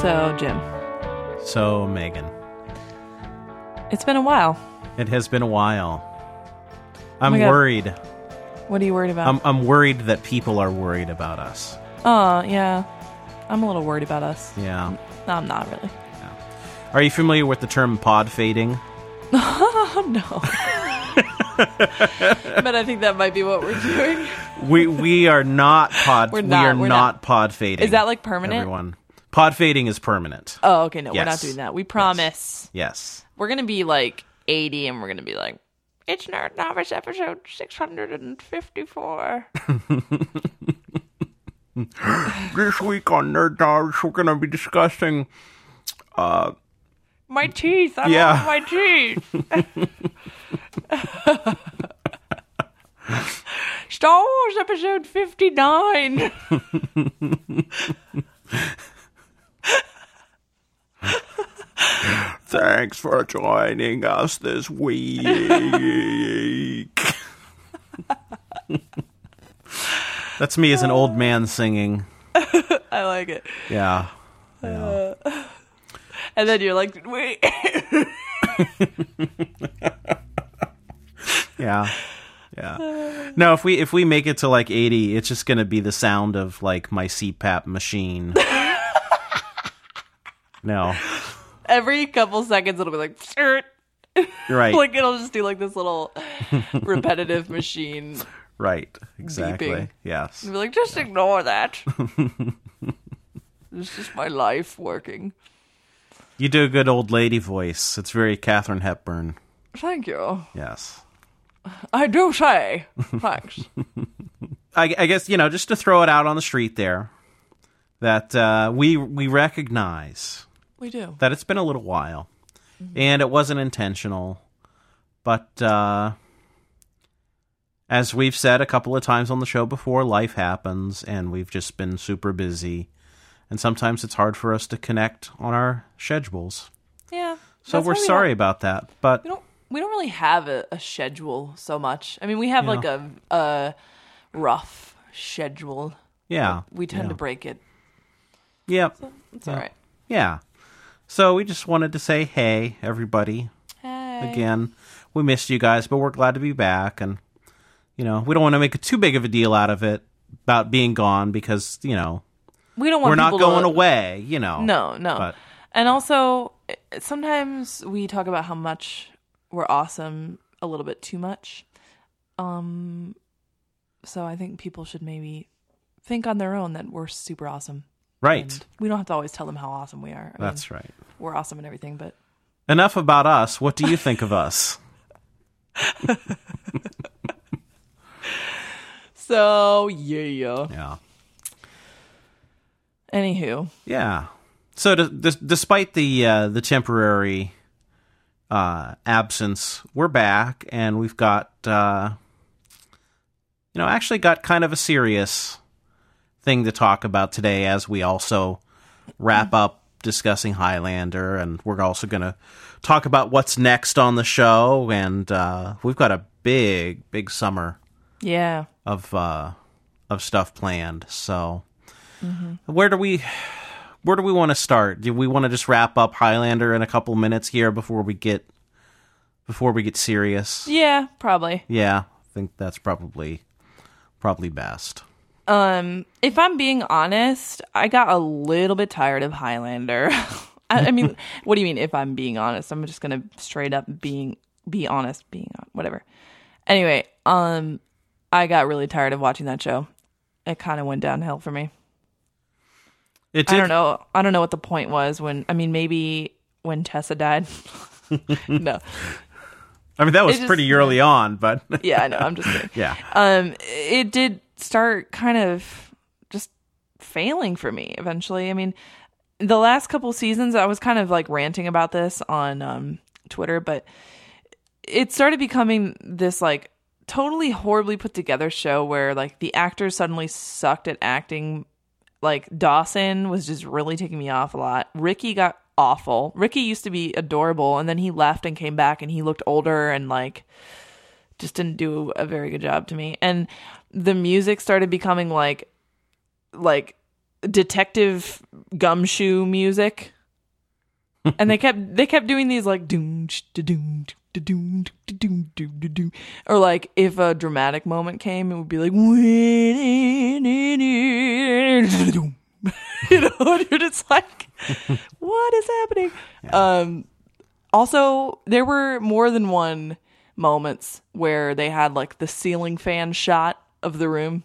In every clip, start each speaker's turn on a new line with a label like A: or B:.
A: So, Jim,
B: So, Megan,
A: it's been a while.
B: it has been a while. Oh I'm
A: my God.
B: worried.
A: What are you worried about?
B: I'm, I'm worried that people are worried about us.
A: oh, yeah. I'm a little worried about us.
B: Yeah.
A: No, I'm not really.
B: Are you familiar with the term pod fading?
A: Oh, no. but I think that might be what we're doing.
B: We we are not pod.
A: We're
B: we
A: not,
B: are
A: we're
B: not,
A: not.
B: pod fading.
A: Is that like permanent?
B: Everyone, pod fading is permanent.
A: Oh, okay. No, we're not doing that. We promise.
B: Yes.
A: We're going to be like 80 and we're going to be like, it's Nerd Novice episode 654.
B: This week on Nerd Dogs, we're going to be discussing.
A: Uh, my teeth. I
B: Yeah.
A: my teeth. Star Wars episode 59.
B: Thanks for joining us this week. That's me as an old man singing.
A: I like it.
B: Yeah. Uh, yeah.
A: And then you're like, wait.
B: Yeah. Yeah. No, if we if we make it to like 80, it's just going to be the sound of like my CPAP machine. No.
A: Every couple seconds it'll be like, "Skirt."
B: Right.
A: like it'll just do like this little repetitive machine.
B: right. Exactly.
A: beeping.
B: Yes.
A: Be like, just ignore that. it's just my life working.
B: You do a good old lady voice. It's very Katharine Hepburn.
A: Thank you.
B: Yes.
A: I do say. Thanks.
B: I, I guess you know just to throw it out on the street there that uh, we we recognize
A: we do.
B: that it's been a little while and it wasn't intentional, but uh, as we've said a couple of times on the show before, life happens and we've just been super busy, and sometimes it's hard for us to connect on our schedules.
A: Yeah.
B: So we're
A: we
B: sorry about that, but
A: We don't. We don't really have a, a schedule so much. I mean, we have like a a rough schedule.
B: yeah,
A: We tend
B: yeah.
A: to break it.
B: Yep.
A: It's all right.
B: Yeah. So we just wanted to say hey, everybody.
A: Hey.
B: Again, we missed you guys, but we're glad to be back. And, you know, we don't want to make a too big of a deal out of it about being gone because, you know,
A: We don't want
B: we're not going
A: to,
B: away, you know.
A: No, no.
B: But-
A: and also, eh, sometimes we talk about how much we're awesome a little bit too much. Um, so I think people should maybe think on their own that we're super awesome.
B: Right.
A: And we don't have to always tell them how awesome we are. I mean,
B: That's right.
A: we're awesome and everything, but
B: Enough about us. What do you think of us?
A: so yeah.
B: Yeah.
A: Anywho,
B: Yeah. So, d- despite the uh, the temporary uh, absence, we're back, and we've got uh, you know actually got kind of a serious thing to talk about today, as we also wrap up discussing Highlander, and we're also going to talk about what's next on the show, and uh, we've got a big big summer
A: yeah.
B: of uh, of stuff planned. So, where do we where do we want to start? Do we want to just wrap up Highlander in a couple minutes here before we get before we get serious?
A: Yeah, probably.
B: Yeah, I think that's probably probably best.
A: Um, if I'm being honest, I got a little bit tired of Highlander. I, I mean, what do you mean? If I'm being honest, I'm just gonna straight up being be honest, being whatever. Anyway, um, I got really tired of watching that show. It kind of went downhill for me.
B: It did,
A: I don't know. I don't know what the point was when. I mean, maybe when Tessa died. no.
B: I mean, that was
A: just-
B: pretty early on, but
A: Yeah, I know. I'm just kidding.
B: yeah,
A: um it did start kind of just failing for me eventually. I mean the last couple seasons i was kind of like ranting about this on um twitter but it started becoming this like totally horribly put together show where like the actors suddenly sucked at acting. Like dawson was just really taking me off a lot. Ricky got awful. Ricky used to be adorable and then he left and came back and he looked older and like just didn't do a very good job to me. And the music started becoming like like detective gumshoe music. and they kept they kept doing these like doom doom doom doom doom or like if a dramatic moment came it would be like you know you're just like what is happening? Um also there were more than one moments where they had like the ceiling fan shot of the room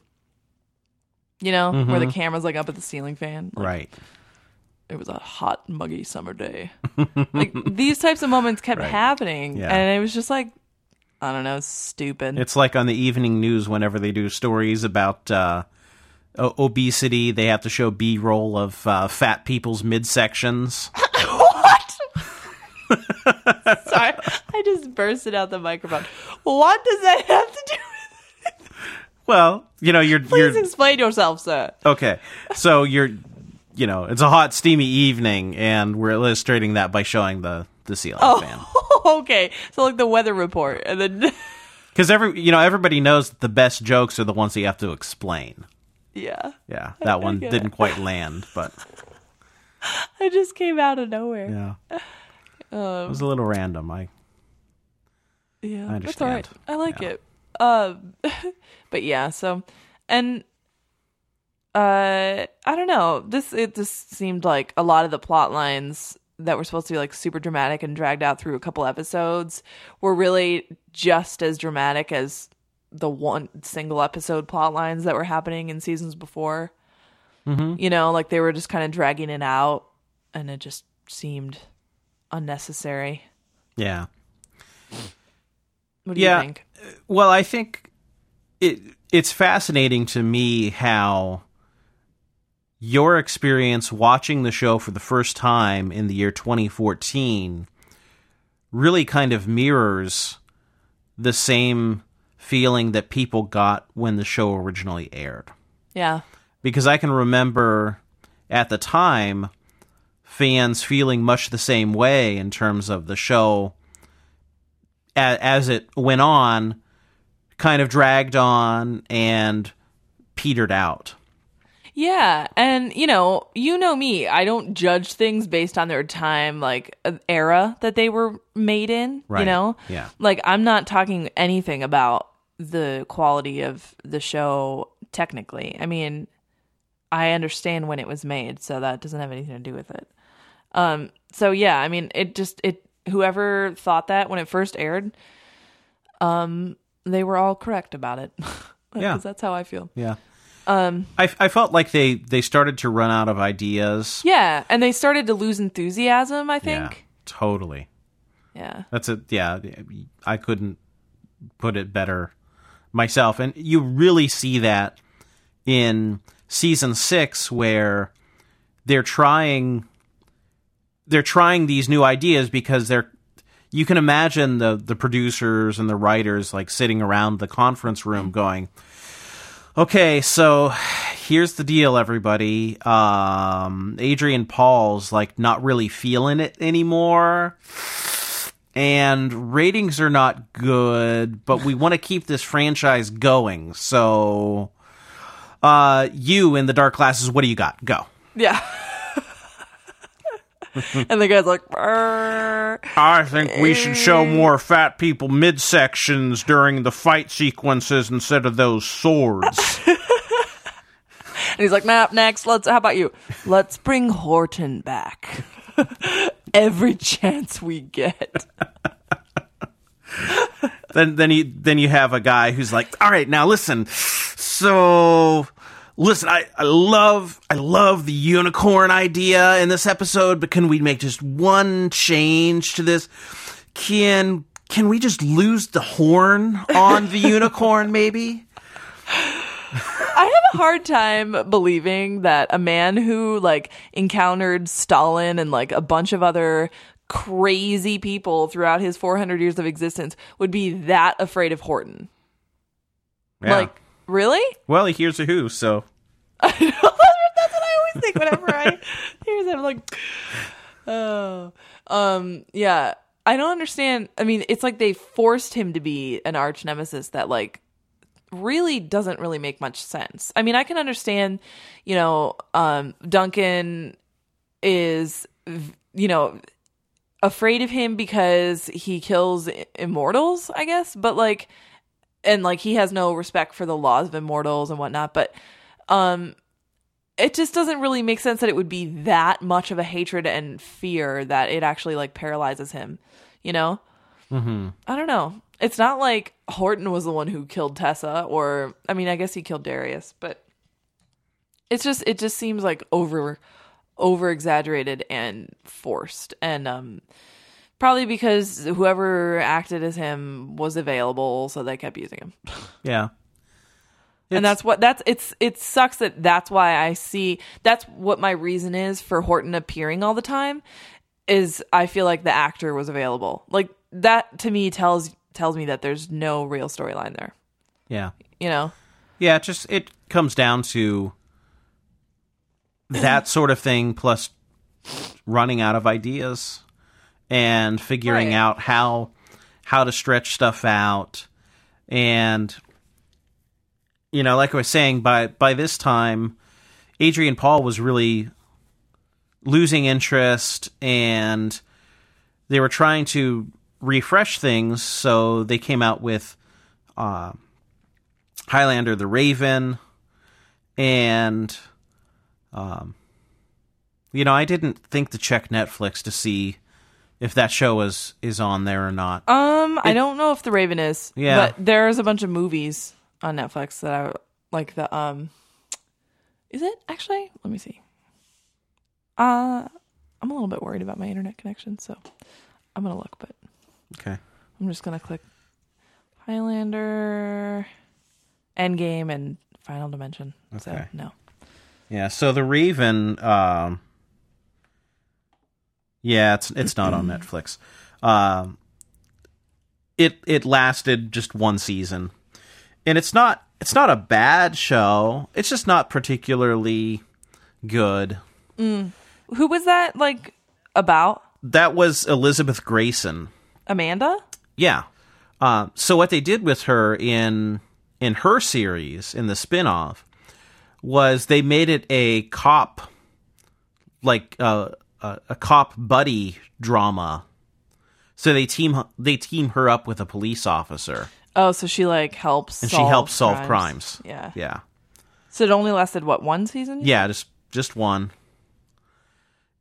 A: you know where the camera's like up at the ceiling fan like,
B: Right.
A: it was a hot muggy summer day like these types of moments kept
B: Right.
A: happening
B: Yeah.
A: and it was just like i don't know stupid
B: It's like on the evening news whenever they do stories about uh, o- obesity, they have to show B roll of uh, fat people's midsections.
A: what sorry i just bursted out the microphone what does that have to do with
B: Well, you know, you're
A: please
B: you're
A: explain yourself sir
B: okay. So you're, you know, it's a hot, steamy evening, and we're illustrating that by showing the the ceiling oh, fan.
A: oh okay so like the weather report and then
B: Because every, you know, everybody knows that the best jokes are the ones that you have to explain.
A: yeah
B: Yeah, that one didn't
A: it.
B: quite land, but
A: i just came out of nowhere
B: yeah, um, it was a little random. I
A: Yeah,
B: I
A: that's all right. I like
B: Yeah.
A: it. Um, but yeah, so and uh, I don't know. This it just seemed like a lot of the plot lines that were supposed to be like super dramatic and dragged out through a couple episodes were really just as dramatic as the one single episode plot lines that were happening in seasons before. Mm-hmm. You know, like they were just kind of dragging it out, and it just seemed unnecessary.
B: yeah.
A: What do
B: Yeah.
A: you think?
B: Well, I think it it's fascinating to me how your experience watching the show for the first time in the year 2014 really kind of mirrors the same feeling that people got when the show originally aired.
A: Yeah.
B: Because I can remember at the time fans feeling much the same way in terms of the show a- as it went on kind of dragged on and petered out.
A: Yeah, and you know, you know me. I don't judge things based on their time, like uh, era that they were made in. You know,
B: Yeah.
A: Like I'm not talking anything about the quality of the show technically. I mean, I understand when it was made, so that doesn't have anything to do with it. Um. So yeah, I mean, it just it. Whoever thought that when it first aired, um, they were all correct about it.
B: Yeah.
A: that's how I feel.
B: Yeah. Um I I felt like they they started to run out of ideas.
A: Yeah, and they started to lose enthusiasm, I
B: Yeah.
A: think.
B: Totally.
A: Yeah.
B: That's a yeah, I couldn't put it better myself. And you really see that in season 6 where they're trying they're trying these new ideas because they're you can imagine the the producers and the writers like sitting around the conference room going okay so here's the deal everybody. Um adrian paul's like not really feeling it anymore and ratings are not good but we want to keep this franchise going. So uh you in the dark classes what do you got? Go.
A: Yeah. and the guy's like.
B: I think we should show more fat people midsections during the fight sequences instead of those swords.
A: and he's like, nah, next, let's, how about you? Let's bring Horton back. Every chance we get.
B: then then you then you have a guy who's like, "All right, now listen. So listen, I, I love I love the unicorn idea in this episode, but can we make just one change to this? Can can we just lose the horn on the unicorn maybe?"
A: I have a hard time believing that a man who like encountered Stalin and like a bunch of other crazy people throughout his 400 years of existence would be that afraid of Horton.
B: Yeah.
A: Like, really?
B: well, he hears a who, so
A: That's what I always think whenever I hear them. Like, oh, um, yeah. I don't understand. I mean, it's like they forced him to be an arch nemesis that like really doesn't really make much sense. I mean, I can understand, you know, um, Duncan is, you know, afraid of him because he kills immortals, I guess, but like, and like he has no respect for the laws of immortals and whatnot, but, um, it just doesn't really make sense that it would be that much of a hatred and fear that it actually like paralyzes him, you know?
B: Mm-hmm.
A: I don't know. It's not like Horton was the one who killed Tessa, or I mean, I guess he killed Darius, but it's just it just seems like over over exaggerated and forced, and um, probably because whoever acted as him was available, so they kept using him.
B: Yeah.
A: and that's what that's it's it sucks that that's why I see that's what my reason is for Horton appearing all the time is I feel like the actor was available. Like that to me tells tells me that there's no real storyline there.
B: Yeah.
A: You know?
B: Yeah, it just it comes down to that sort of thing plus running out of ideas and figuring
A: Right.
B: out how how to stretch stuff out and you know like i was saying by by this time adrian paul was really losing interest and they were trying to refresh things so they came out with uh, highlander the raven and um, you know i didn't think to check netflix to see if that show is is on there or not
A: Um, I don't know if The Raven is.
B: Yeah.
A: But there's a bunch of movies on Netflix that I like the um is it actually? Let me see. Uh I'm a little bit worried about my internet connection, so I'm gonna look, but
B: okay
A: I'm just gonna click Highlander Endgame and Final Dimension. So
B: Okay.
A: no.
B: Yeah, so the Raven, um, yeah, it's it's not on Netflix. Um, it it lasted just one season, and it's not it's not a bad show. It's just not particularly good.
A: Who was that like about?
B: That was Elizabeth Gracen.
A: Amanda?
B: Yeah. Uh, so what they did with her in in her series in the spin-off was they made it a cop like uh, a, a cop buddy drama. So they team they team her up with a police officer
A: Oh, so she like helps
B: and she helps solve crimes.
A: Yeah.
B: Yeah.
A: So it only lasted what, one season?
B: Yeah, just just one.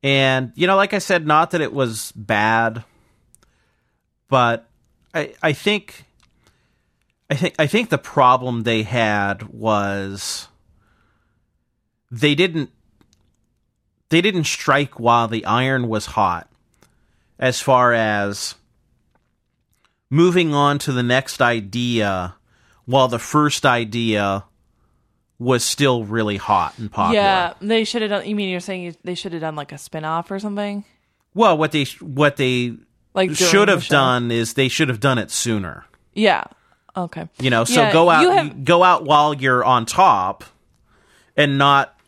B: And you know, like I said, not that it was bad, but I I think I think I think the problem they had was they didn't they didn't strike while the iron was hot as far as moving on to the next idea while the first idea was still really hot and popular.
A: Yeah, they should have done. You mean you're saying they should have done like a spin off or something?
B: Well, what they what they
A: Like
B: should have done is they should have done it sooner.
A: Yeah. Okay.
B: You know, so
A: Yeah,
B: go out
A: have-
B: go out while you're on top and not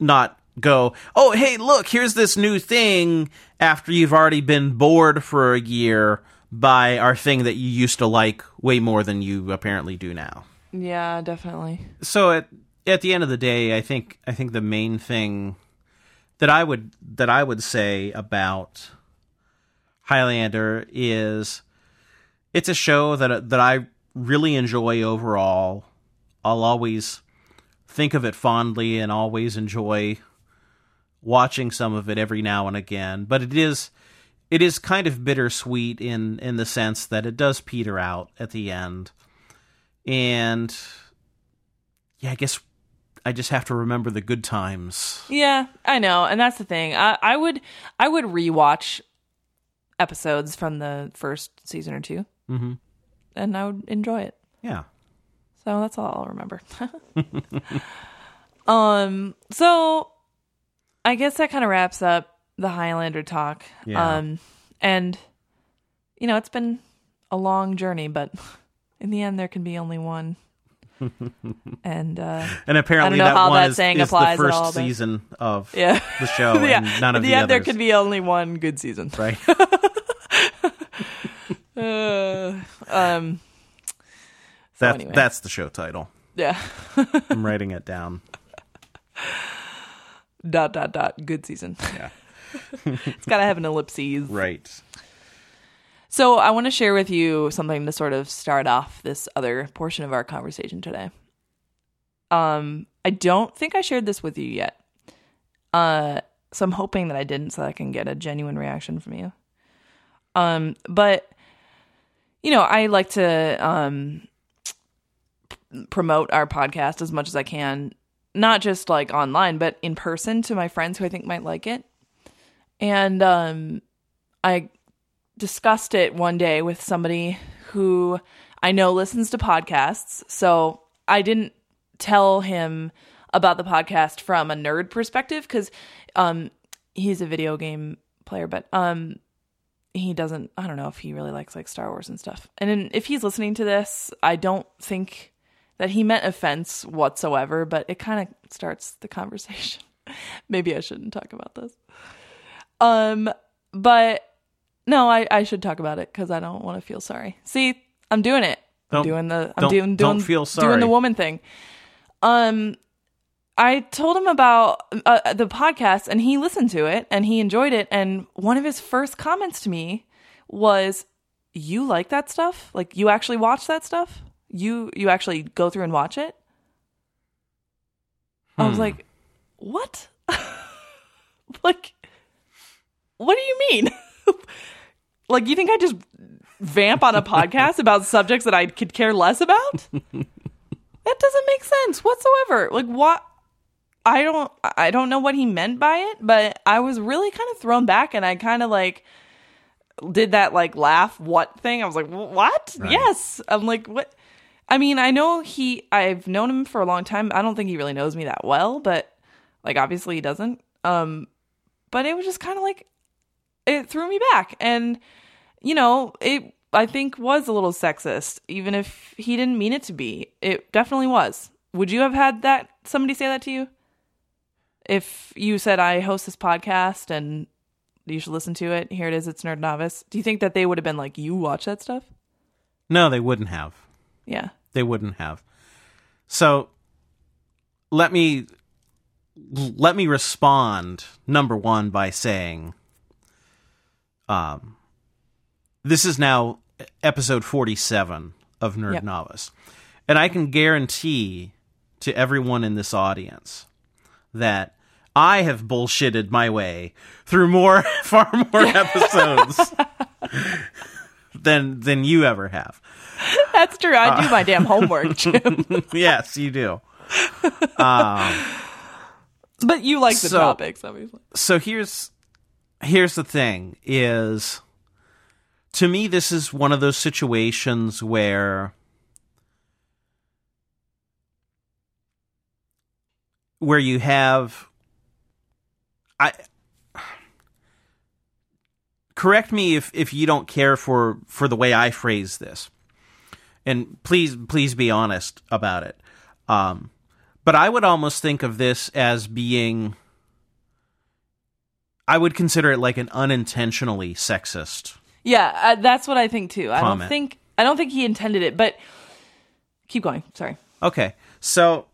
B: not go, "Oh, hey, look, here's this new thing" after you've already been bored for a year by our thing that you used to like way more than you apparently do now.
A: Yeah, definitely.
B: so at at the end of the day, I think I think the main thing that I would that I would say about Highlander is it's a show that that I really enjoy overall. I'll always think of it fondly and always enjoy watching some of it every now and again, but it is it is kind of bittersweet in in the sense that it does peter out at the end. And yeah, I guess I just have to remember the good times.
A: Yeah, I know, and that's the thing. I, I would I would rewatch episodes from the first season or 2
B: Mm-hmm.
A: and I would enjoy it.
B: Yeah.
A: So that's all I'll remember. um. So I guess that kind of wraps up the Highlander talk.
B: Yeah.
A: Um. And you know, it's been a long journey, but in the end, there can be only one. and uh,
B: And apparently
A: know
B: that one
A: that
B: is,
A: saying
B: is the first
A: all, but-
B: season of
A: yeah,
B: the show
A: yeah.
B: and none
A: in
B: of
A: the,
B: the,
A: end, there could be only one good season.
B: right.
A: Uh, um.
B: That's
A: anyway.
B: That's the show title.
A: yeah.
B: I'm writing it down.
A: Dot dot dot. Good season.
B: Yeah.
A: It's got to have an ellipses.
B: Right.
A: So I want to share with you something to sort of start off this other portion of our conversation today. Um, I don't think I shared this with you yet. Uh, so I'm hoping that I didn't, so that I can get a genuine reaction from you. Um, but you know, I like to um promote our podcast as much as I can, not just like online, but in person to my friends who I think might like it. And um, I discussed it one day with somebody who I know listens to podcasts. So I didn't tell him about the podcast from a nerd perspective because um, he's a video game player, but um, he doesn't. I don't know if he really likes like Star Wars and stuff. And then if he's listening to this, I don't think that he meant offense whatsoever, but it kind of starts the conversation. Maybe I shouldn't talk about this. Um, but no, I, I should talk about it because I don't want to feel sorry. See, I'm doing it. I'm doing the I'm
B: don't-
A: doing
B: don't
A: doing
B: feel
A: doing the woman thing. Um, I told him about uh, the podcast and he listened to it and he enjoyed it. And one of his first comments to me was, "You like that stuff? Like you actually watch that stuff? You you actually go through and watch it?" I was
B: Hmm.
A: like, "What? like, what do you mean? like you think I just vamp on a podcast about subjects that I could care less about?" that doesn't make sense whatsoever. Like what I don't I don't know what he meant by it, but I was really kind of thrown back and I kind of like did that like laugh what thing. I was like, "What?"
B: Right.
A: Yes. I'm like, "What?" I mean, I know he I've known him for a long time. I don't think he really knows me that well, but like obviously he doesn't. Um but it was just kind of like it threw me back and you know, it I think was a little sexist, even if he didn't mean it to be. It definitely was. Would you have had that somebody say that to you? If you said I host this podcast and you should listen to it, here it is, it's Nerd Novice. Do you think that they would have been like, You watch that stuff?
B: No, they wouldn't have.
A: Yeah.
B: They wouldn't have. So let me let me respond number 1 by saying um this is now episode 47 of Nerd
A: Yep.
B: Novice. And I can guarantee to everyone in this audience that I have bullshitted my way through more far more episodes than than you ever have.
A: That's true. I do uh, my damn homework, Jim.
B: yes, you do.
A: Um, but you like the
B: So-
A: topics, obviously.
B: So here's here's the thing is to me this is one of those situations where where you have I correct me if if you don't care for for the way I phrase this. And please please be honest about it. Um but I would almost think of this as being I would consider it like an unintentionally sexist.
A: Yeah, uh, that's what I think too. I don't think I don't think he intended it, but keep going. Sorry.
B: Okay. So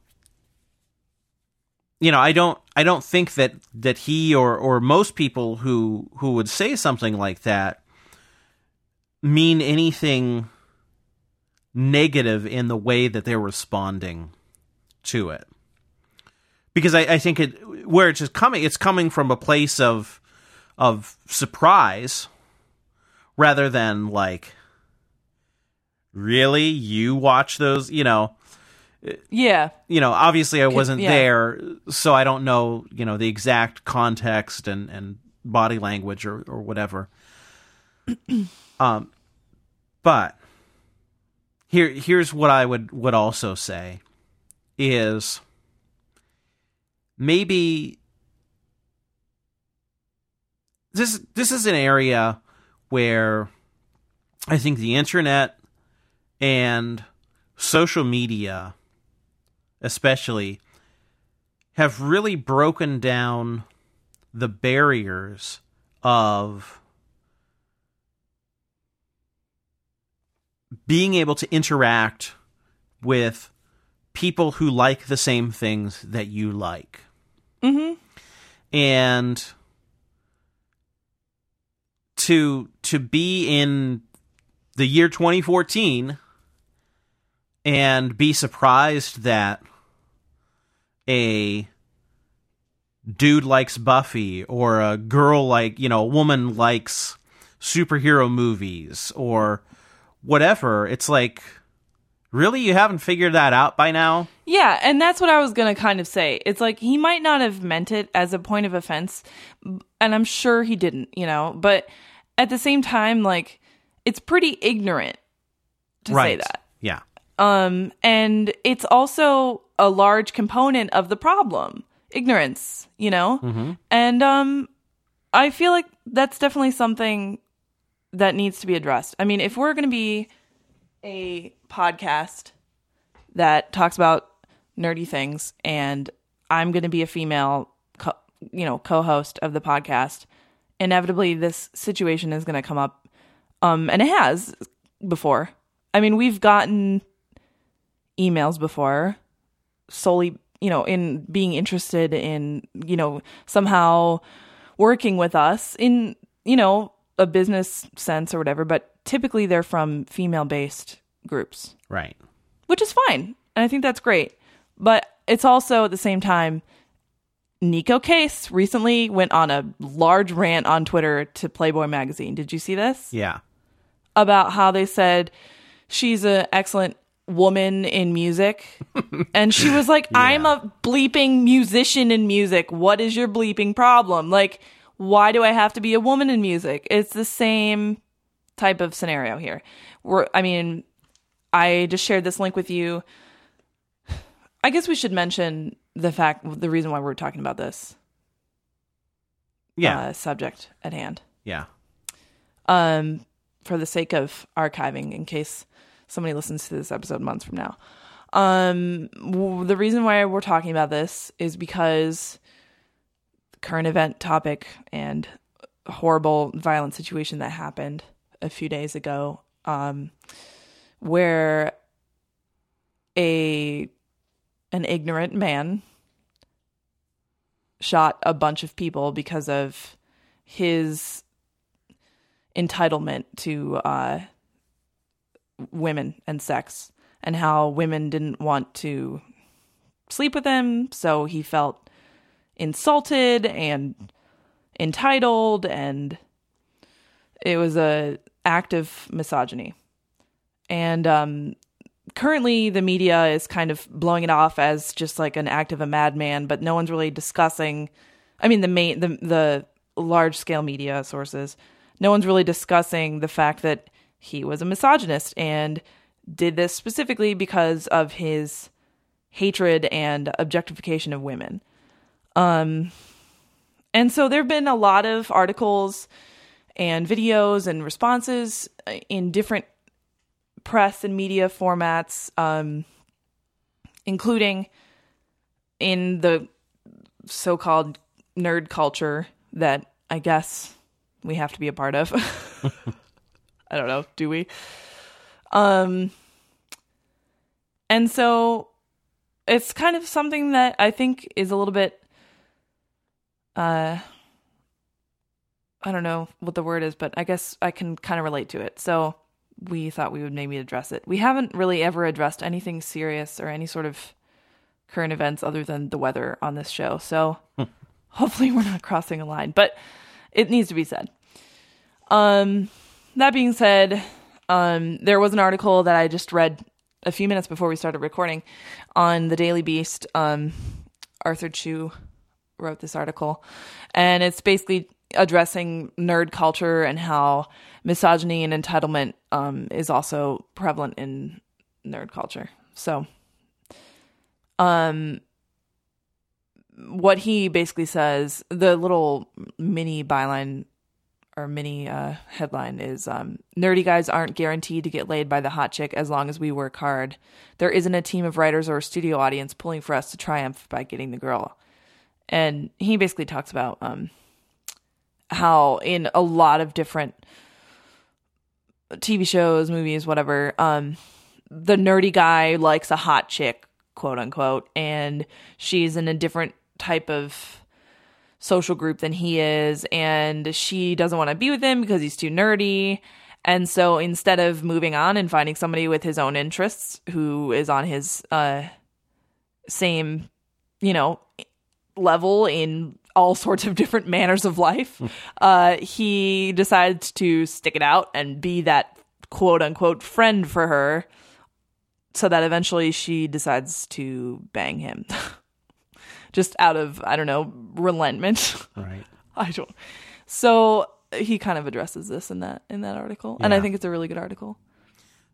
B: you know, I don't I don't think that that he or or most people who who would say something like that mean anything negative in the way that they're responding to it. Because I, I think it where it's just coming it's coming from a place of of surprise rather than like really you watch those you know
A: Yeah.
B: you know, obviously I wasn't
A: yeah.
B: there, so I don't know, you know, the exact context and, and body language or, or whatever. um, but here here's what I would would also say is maybe this this is an area where I think the internet and social media especially have really broken down the barriers of being able to interact with people who like the same things that you like. Mm-hmm. And to to be in the year 2014 and be surprised that a dude likes Buffy or a girl like, you know, a woman likes superhero movies or whatever. It's like really you haven't figured that out by now?
A: Yeah, and that's what I was going to kind of say. It's like he might not have meant it as a point of offense, and I'm sure he didn't, you know, but at the same time like it's pretty ignorant to
B: right.
A: say that.
B: Yeah.
A: Um and it's also a large component of the problem. Ignorance, you know? And um I feel like that's definitely something that needs to be addressed. I mean, if we're going to be a podcast that talks about nerdy things and I'm going to be a female co- you know, co-host of the podcast, inevitably this situation is going to come up um and it has before. I mean, we've gotten emails before solely, you know, in being interested in, you know, somehow working with us in, you know, a business sense or whatever, but typically they're from female based groups,
B: Right.
A: which is fine. And I think that's great. But it's also at the same time, Neko Case recently went on a large rant on Twitter to Playboy magazine. Did you see this?
B: Yeah.
A: About how they said she's an excellent woman in music. and she was like, I'm a bleeping musician in music. What is your bleeping problem? Like, why do I have to be a woman in music? It's the same type of scenario here. We're, I mean, I just shared this link with you. I guess we should mention the fact, the reason why we're talking about this
B: Yeah.
A: uh, subject at hand
B: yeah.
A: um, for the sake of archiving in case somebody listens to this episode months from now. Um, w- the reason why we're talking about this is because current event topic and horrible violent situation that happened a few days ago, um, where a an ignorant man shot a bunch of people because of his entitlement to uh, women and sex, and how women didn't want to sleep with him, so he felt insulted and entitled, and it was a act of misogyny. And um, currently, the media is kind of blowing it off as just like an act of a madman, but no one's really discussing. I mean, the main the the large scale media sources no one's really discussing the fact that he was a misogynist and did this specifically because of his hatred and objectification of women. Um, and so there have been a lot of articles and videos and responses uh, in different press and media formats, um, including in the so called nerd culture that I guess we have to be a part of. I don't know, do we? Um and so it's kind of something that I think is a little bit uh I don't know what the word is, but I guess I can kind of relate to it. So we thought we would maybe address it. We haven't really ever addressed anything serious or any sort of current events other than the weather on this show. So hopefully we're not crossing a line, but it needs to be said. Um, that being said, um, there was an article that I just read a few minutes before we started recording on the Daily Beast. Um, Arthur Chu wrote this article, and it's basically addressing nerd culture and how misogyny and entitlement um, is also prevalent in nerd culture. So, um, what he basically says, the little mini byline or mini uh, headline is um, nerdy guys aren't guaranteed to get laid by the hot chick as long as we work hard. There isn't a team of writers or a studio audience pulling for us to triumph by getting the girl. And he basically talks about um, how in a lot of different TV shows, movies, whatever, um, the nerdy guy likes a hot chick, quote unquote, and she's in a different type of social group than he is and she doesn't want to be with him because he's too nerdy. And so instead of moving on and finding somebody with his own interests who is on his uh same you know level in all sorts of different manners of life uh he decides to stick it out and be that quote unquote friend for her so that eventually she decides to bang him just out of I don't know relentment.
B: Right.
A: I don't. So he kind of addresses this in that in that article, and I think it's a really good article.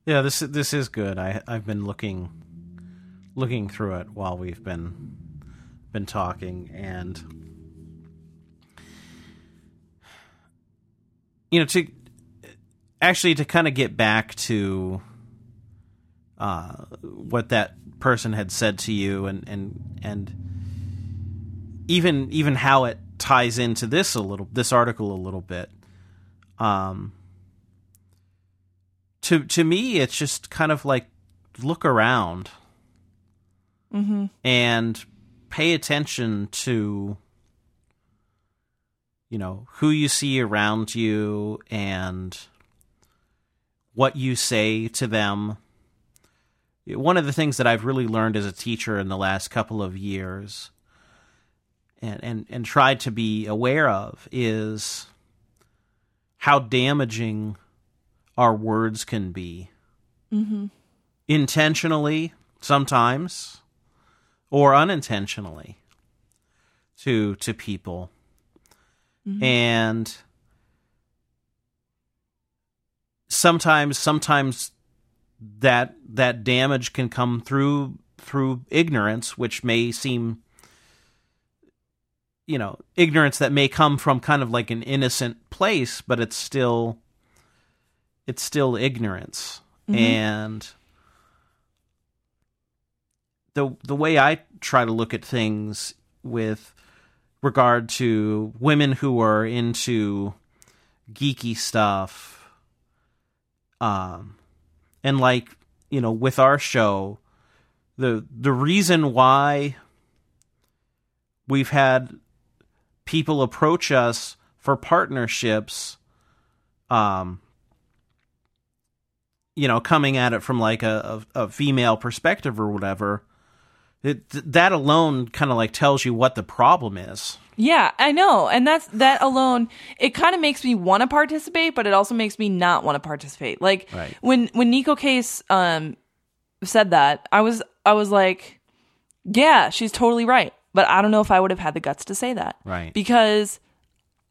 B: Yeah, this this is good. I I've been looking looking through it while we've been been talking and you know to actually to kind of get back to uh what that person had said to you and and and even even how it ties into this a little this article a little bit um to to me it's just kind of like look around. And pay attention to you know who you see around you and what you say to them one of the things that I've really learned as a teacher in the last couple of years and and, and tried to be aware of is how damaging our words can be. mm-hmm. Intentionally, sometimes, or unintentionally to to people. Mm-hmm. And sometimes sometimes that that damage can come through through ignorance, which may seem you know, ignorance that may come from kind of like an innocent place, but it's still it's still ignorance. Mm-hmm. And the the way I try to look at things with regard to women who are into geeky stuff um and like you know with our show the the reason why we've had people approach us for partnerships um you know coming at it from like a, a, a female perspective or whatever it, that alone kind of like tells you what the problem is
A: Yeah, I know. And that's that alone it kind of makes me want to participate, but it also makes me not want to participate. Like
B: Right.
A: when when Neko Case um said that, I was I was like, yeah, she's totally right. But I don't know if I would have had the guts to say that.
B: Right.
A: Because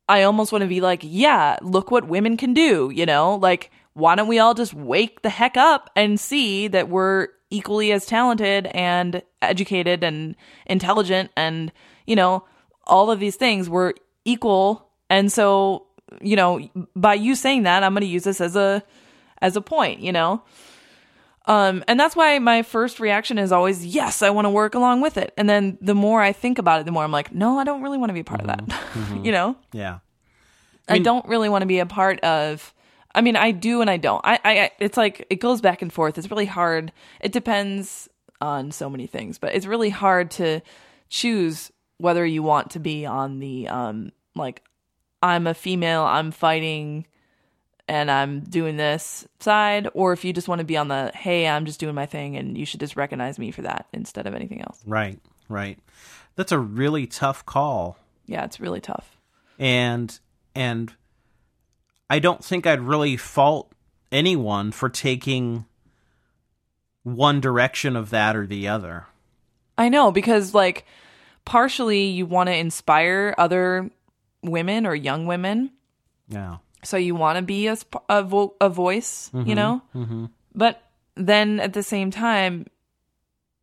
A: I almost want to be like, yeah, look what women can do, you know? Like why don't we all just wake the heck up and see that we're equally as talented and educated and intelligent and, you know, all of these things we're equal. And so, you know, by you saying that, I'm going to use this as a as a point, you know? Um, and that's why my first reaction is always, yes, I want to work along with it. And then the more I think about it, the more I'm like, no, I don't really want to be a part of that. you know?
B: yeah
A: I don't really want to be a part of. I mean, I do and I don't. I, I, it's like it goes back and forth. It's really hard. It depends on so many things, but it's really hard to choose whether you want to be on the um like I'm a female, I'm fighting and I'm doing this side, or if you just want to be on the hey, I'm just doing my thing and you should just recognize me for that instead of anything else.
B: right right that's a really tough call
A: Yeah, it's really tough.
B: and and I don't think I'd really fault anyone for taking one direction of that or the other.
A: I know because like partially you want to inspire other women or young women,
B: Yeah.
A: so you want to be a a, vo- a voice, you know. Mm-hmm. But then at the same time,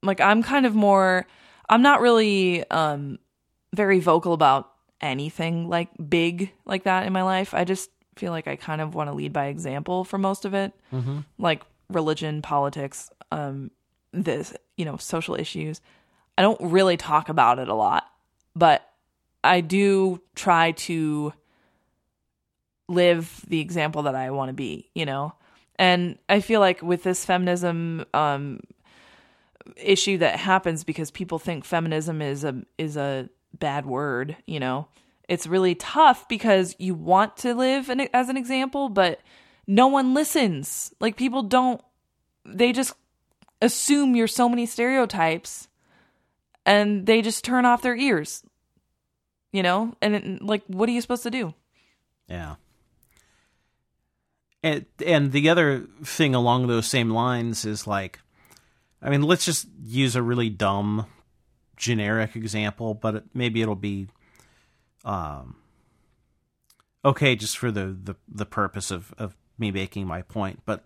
A: like I'm kind of more, I'm not really um very vocal about anything like big like that in my life. I just feel like I kind of want to lead by example for most of it, mm-hmm. like religion, politics, um, this you know social issues. I don't really talk about it a lot, but I do try to live the example that I want to be, you know? And I feel like with this feminism um, issue that happens because people think feminism is a is a bad word, you know, it's really tough because you want to live an, as an example, but no one listens. Like people don't, they just assume you're so many stereotypes and they just turn off their ears, you know? And it, like, what are you supposed to do?
B: Yeah. And and the other thing along those same lines is like, I mean, let's just use a really dumb, generic example, but maybe it'll be, um, okay, just for the the, the purpose of of me making my point. But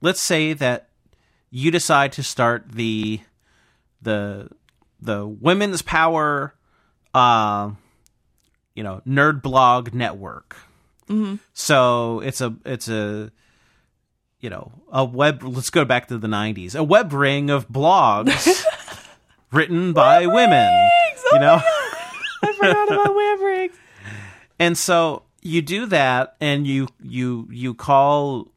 B: let's say that you decide to start the the the women's power, uh, you know, nerd blog network
A: Mm-hmm.
B: so it's a it's a you know a web. Let's go back to the '90s. A web ring of blogs written by women.
A: Oh
B: you know,
A: I forgot about web.
B: and so you do that, and you you you call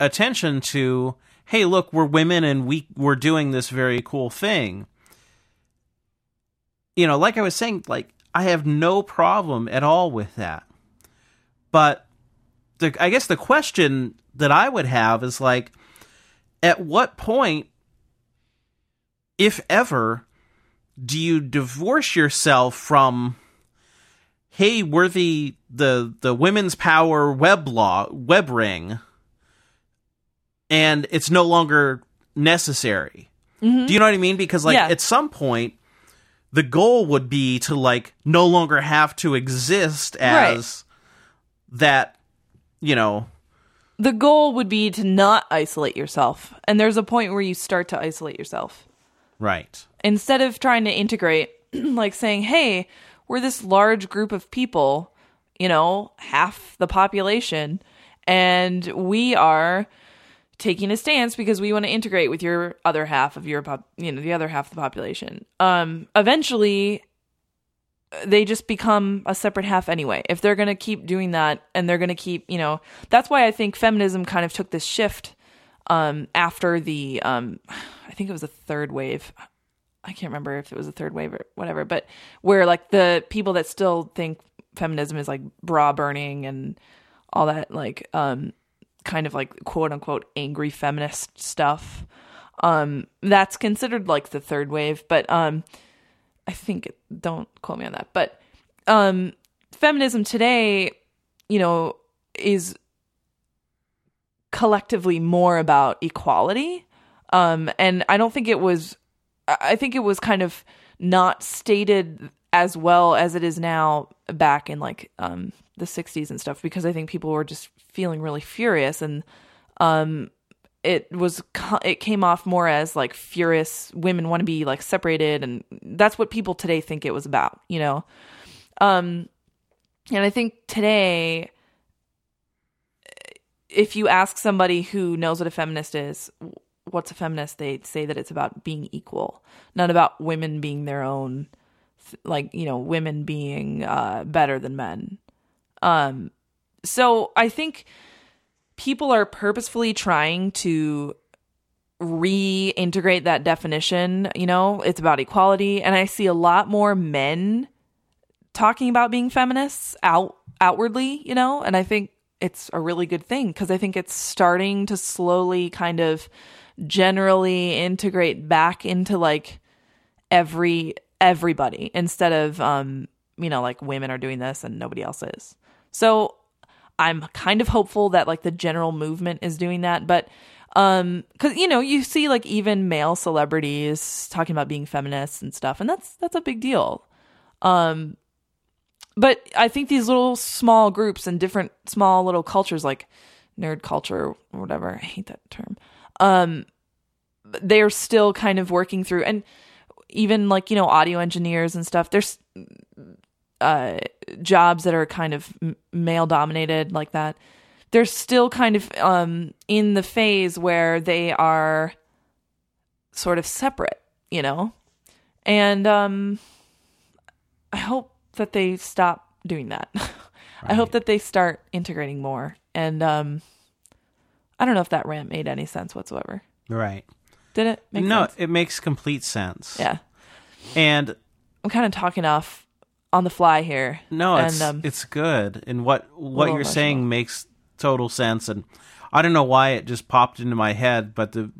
B: attention to, hey, look, we're women, and we we're doing this very cool thing. You know, like I was saying, like I have no problem at all with that. But the I guess the question that I would have is like at what point if ever do you divorce yourself from hey, we're the the the women's power web law web ring and it's no longer necessary. Mm-hmm. Do you know what I mean? Because like
A: Yeah.
B: at some point the goal would be to like no longer have to exist as that you know
A: The goal would be to not isolate yourself. And there's a point where you start to isolate yourself.
B: right
A: Instead of trying to integrate, like saying, hey, we're this large group of people, you know, half the population, and we are taking a stance because we want to integrate with your other half of your pop, you know, the other half of the population. Um, eventually, they just become a separate half anyway. If they're going to keep doing that and they're going to keep, you know, that's why I think feminism kind of took this shift um, after the, um, I think it was the third wave. I can't remember if it was a third wave or whatever, but where like the people that still think feminism is like bra burning and all that, like, um, kind of like quote unquote angry feminist stuff. Um, that's considered like the third wave, but, um, I think don't quote me on that, but um feminism today, you know, is collectively more about equality. Um and I don't think it was I think it was kind of not stated as well as it is now back in like um the 60s and stuff because I think people were just feeling really furious and um it was it came off more as like furious women want to be like separated and that's what people today think it was about you know? Um and i think today if you ask somebody who knows what a feminist is what's a feminist? They say that it's about being equal not about women being their own like you know women being uh better than men. Um so i think people are purposefully trying to reintegrate that definition you know? It's about equality. And i see a lot more men talking about being feminists out outwardly you know? And i think it's a really good thing because i think it's starting to slowly kind of generally integrate back into like every everybody instead of um you know like women are doing this and nobody else is. So i'm kind of hopeful that like the general movement is doing that but um because you know you see like even male celebrities talking about being feminists and stuff and that's that's a big deal. Um but i think these little small groups and different small little cultures like nerd culture or whatever i hate that term um they're still kind of working through and even like you know audio engineers and stuff there's uh jobs that are kind of male dominated like that they're still kind of um in the phase where they are sort of separate you know and um i hope that they stop doing that i hope that they start integrating more and um I don't know if that rant made any sense whatsoever.
B: Right.
A: Did it? Make
B: no,
A: sense?
B: it makes complete sense.
A: Yeah.
B: And
A: I'm kind of talking off on the fly here.
B: no, it's
A: um,
B: it's good. And what what you're saying makes total sense. And I don't know why it just popped into my head, but the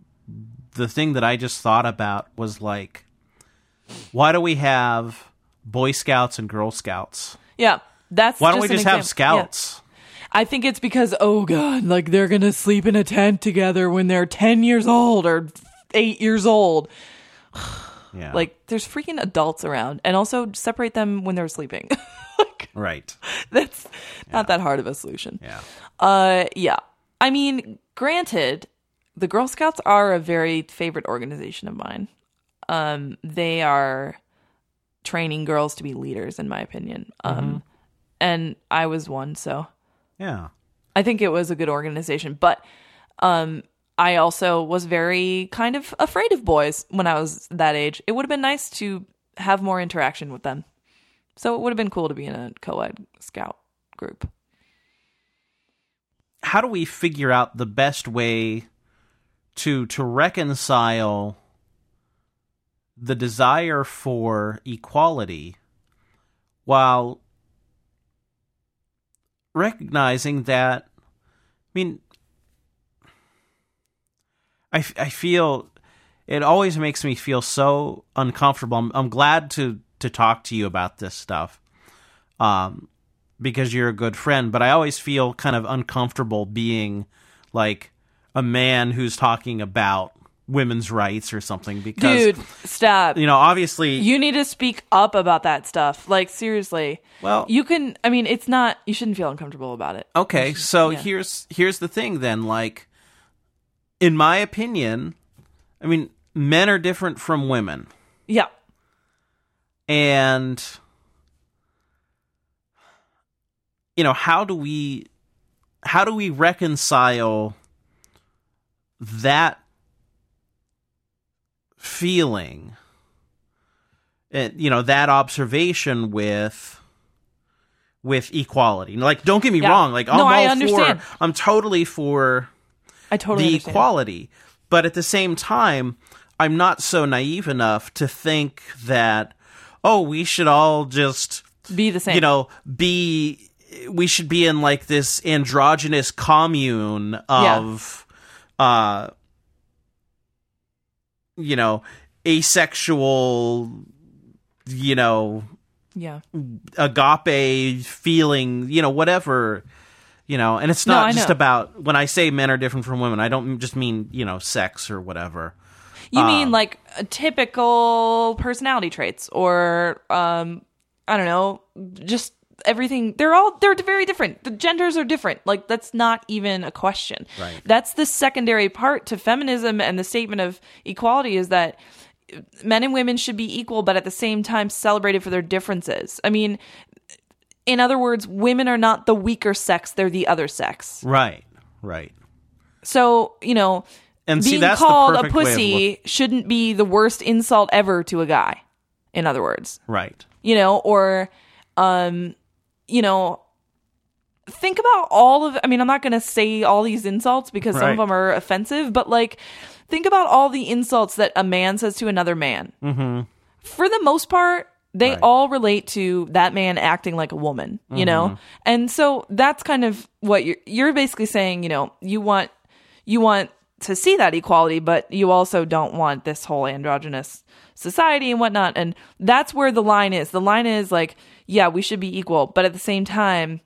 B: the thing that I just thought about was like, why do we have Boy Scouts and Girl Scouts?
A: yeah. That's
B: Why don't we just have
A: example. Yeah.
B: Scouts?
A: I think it's because oh god, like they're gonna sleep in a tent together when they're ten years old or eight years old.
B: Yeah.
A: Like there's freaking adults around, and also separate them when they're sleeping. like
B: right.
A: that's not that hard of a solution.
B: Yeah.
A: Uh, yeah. I mean, granted, the Girl Scouts are a very favorite organization of mine. Um, they are training girls to be leaders, in my opinion. Um, and I was one, so
B: Yeah.
A: I think it was a good organization. But um, I also was very kind of afraid of boys when I was that age. It would have been nice to have more interaction with them. So it would have been cool to be in a co-ed scout group.
B: how do we figure out the best way to to reconcile the desire for equality while recognizing that i mean i, f- I feel it always makes me feel so uncomfortable i'm, I'm glad to to talk to you about this stuff um because you're a good friend, but I always feel kind of uncomfortable being like a man who's talking about women's rights or something because
A: Dude, stop.
B: you know, obviously
A: You need to speak up about that stuff. Like seriously.
B: Well-
A: you can I mean, it's not you shouldn't feel uncomfortable about it.
B: Okay, so
A: yeah.
B: here's here's the thing then like in my opinion, I mean, men are different from women.
A: Yeah.
B: And you know, how do we how do we reconcile that feeling and you know that observation with with equality like don't get me
A: Yeah.
B: wrong like i'm
A: No,
B: all
A: I
B: for i'm totally for
A: I totally
B: the
A: understand.
B: equality. But at the same time, I'm not so naive enough to think that, oh, we should all just,
A: Be the same.
B: you know, be, we should be in like this androgynous commune of, uh, you know, asexual, you know,
A: yeah.
B: agape feeling, you know, whatever, you know, and it's not
A: I
B: just
A: know.
B: about when I say men are different from women, I don't just mean, you know, sex or whatever.
A: You mean
B: Um,
A: like uh, typical personality traits or um I don't know, just everything they're all they're very different. The genders are different. Like that's not even a question.
B: Right.
A: That's the secondary part to feminism and the statement of equality is that men and women should be equal but at the same time celebrated for their differences. I mean, in other words, women are not the weaker sex, they're the other sex.
B: Right, right.
A: So, you know,
B: And see,
A: being
B: that's
A: called a
B: perfect way of
A: pussy shouldn't be the worst insult ever to a guy. In other words,
B: Right.
A: you know, or, um, you know, think about all of. I mean, I'm not going to say all these insults because some of them are offensive, but like, think about all the insults that a man says to another man. Mm-hmm. For the most part. They
B: Right.
A: all relate to that man acting like a woman, you
B: Mm-hmm.
A: know? And so that's kind of what you're you're basically saying, you know, you want you want to see that equality, but you also don't want this whole androgynous society and whatnot. And that's where the line is. The line is like, yeah, we should be equal, but at the same time,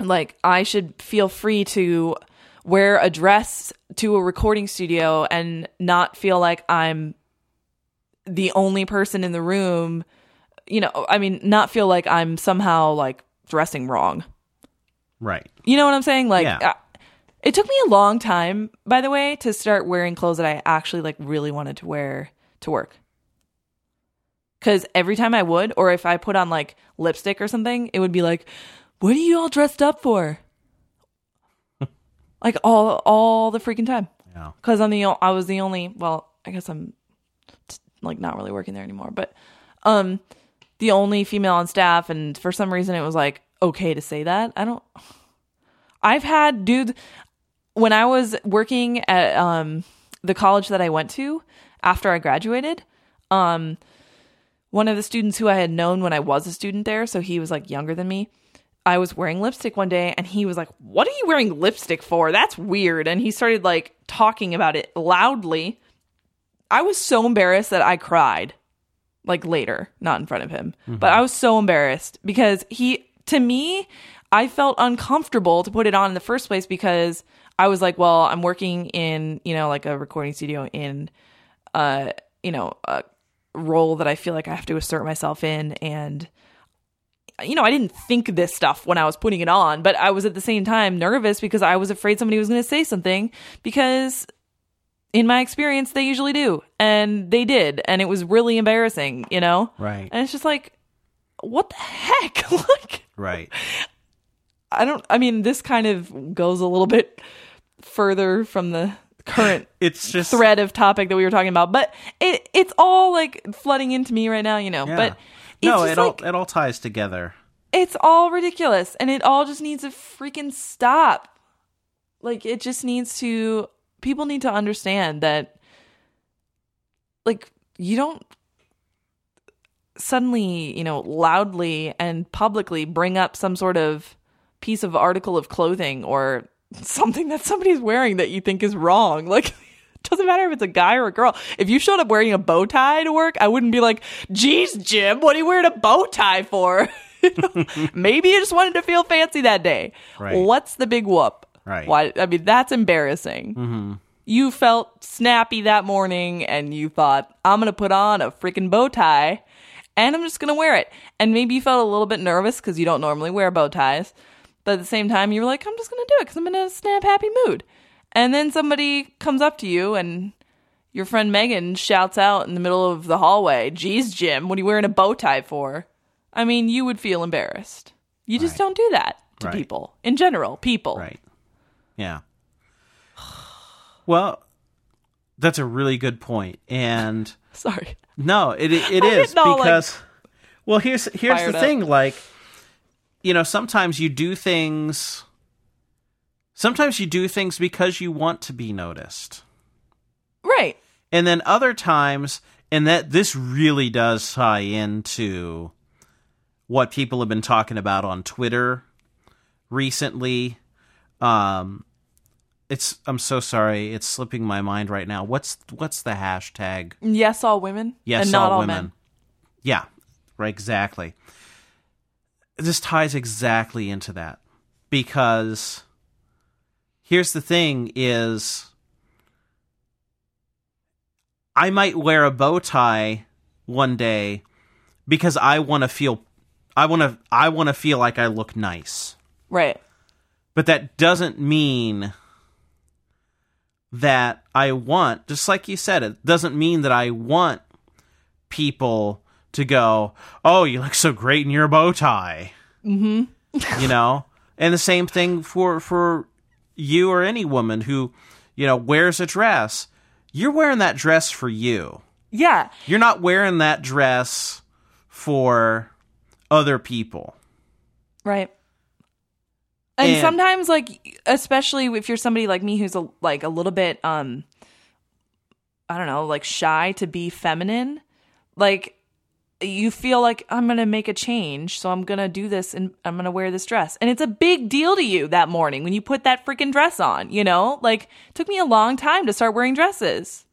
A: like I should feel free to wear a dress to a recording studio and not feel like I'm the only person in the room. You know, I mean, not feel like I'm somehow like dressing wrong.
B: Right.
A: You know what I'm saying? Like,
B: Yeah.
A: uh, it took me a long time, by the way, to start wearing clothes that I actually like really wanted to wear to work. Because every time I would, or if I put on like lipstick or something, it would be like, "What are you all dressed up for?" like all all the freaking time.
B: Yeah.
A: Because I'm the I was the only. Well, I guess I'm t- like not really working there anymore, but um, the only female on staff, and for some reason it was like okay to say that. I don't. I've had dude when I was working at um, the college that I went to after I graduated, um, one of the students who I had known when I was a student there, so he was like younger than me. I was wearing lipstick one day and he was like, What are you wearing lipstick for? That's weird. And he started like talking about it loudly. I was so embarrassed that I cried like later, not in front of him. But I was so embarrassed because he, to me, I felt uncomfortable to put it on in the first place because I was like, well, I'm working in, you know, like a recording studio in, uh, you know, a role that I feel like I have to assert myself in. And, you know, I didn't think this stuff when I was putting it on, but I was at the same time nervous because I was afraid somebody was going to say something because in my experience, they usually do. And they did. And it was really embarrassing, you know?
B: Right.
A: And it's just like, what the heck? like,
B: Right.
A: I don't, I mean, this kind of goes a little bit further from the current
B: It's just
A: thread of topic that we were talking about, but it it's all like flooding into me right now, you know.
B: Yeah.
A: But it's
B: no, it all
A: like,
B: it all ties together.
A: it's all ridiculous and it all just needs to freaking stop. Like it just needs to people need to understand that like you don't suddenly, you know, loudly and publicly bring up some sort of piece of article of clothing or something that somebody's wearing that you think is wrong. Like it doesn't matter if it's a guy or a girl. If you showed up wearing a bow tie to work, I wouldn't be like, "Geez, Jim, what are you wearing a bow tie for?" You know? Maybe you just wanted to feel fancy that day.
B: Right.
A: What's the big whoop?
B: Right.
A: Why? I mean, that's embarrassing. Mm-hmm. You felt snappy that morning, and you thought, "I'm gonna put on a freaking bow tie." And I'm just gonna wear it. And maybe you felt a little bit nervous because you don't normally wear bow ties. But at the same time, you were like, I'm just going to do it because I'm in a snap happy mood. And then somebody comes up to you and your friend Megan shouts out in the middle of the hallway, Geez, Jim, what are you wearing a bow tie for? I mean, you would feel embarrassed. You just
B: Right.
A: don't do that to
B: Right.
A: people in general. People.
B: Right. Yeah. Well, that's a really good point. And
A: Sorry.
B: no, it it is
A: getting all, like,
B: because well, here's here's the
A: up.
B: thing like you know, sometimes you do things sometimes you do things because you want to be noticed.
A: Right.
B: And then other times and that this really does tie into what people have been talking about on Twitter recently. Um it's I'm so sorry, it's slipping my mind right now. What's what's the hashtag?
A: Yes, all women.
B: Yes,
A: and not
B: all,
A: all,
B: women.
A: men.
B: Yeah, right, exactly. This ties exactly into that because here's the thing is I might wear a bow tie one day because I want to feel I want to I want to feel like I look nice.
A: Right.
B: But that doesn't mean that I want, just like you said, it doesn't mean that I want people to go, oh, you look so great in your bow tie. Mm-hmm. you know? And the same thing for, for you or any woman who, you know, wears a dress. You're wearing that dress for you.
A: Yeah.
B: You're not wearing that dress for other people.
A: Right. And,
B: And-
A: sometimes like especially if you're somebody like me who's a, like a little bit um I don't know, like shy to be feminine, like you feel like I'm going to make a change, so I'm going to do this and I'm going to wear this dress. And it's a big deal to you that morning when you put that freaking dress on, you know? Like it took me a long time to start wearing dresses.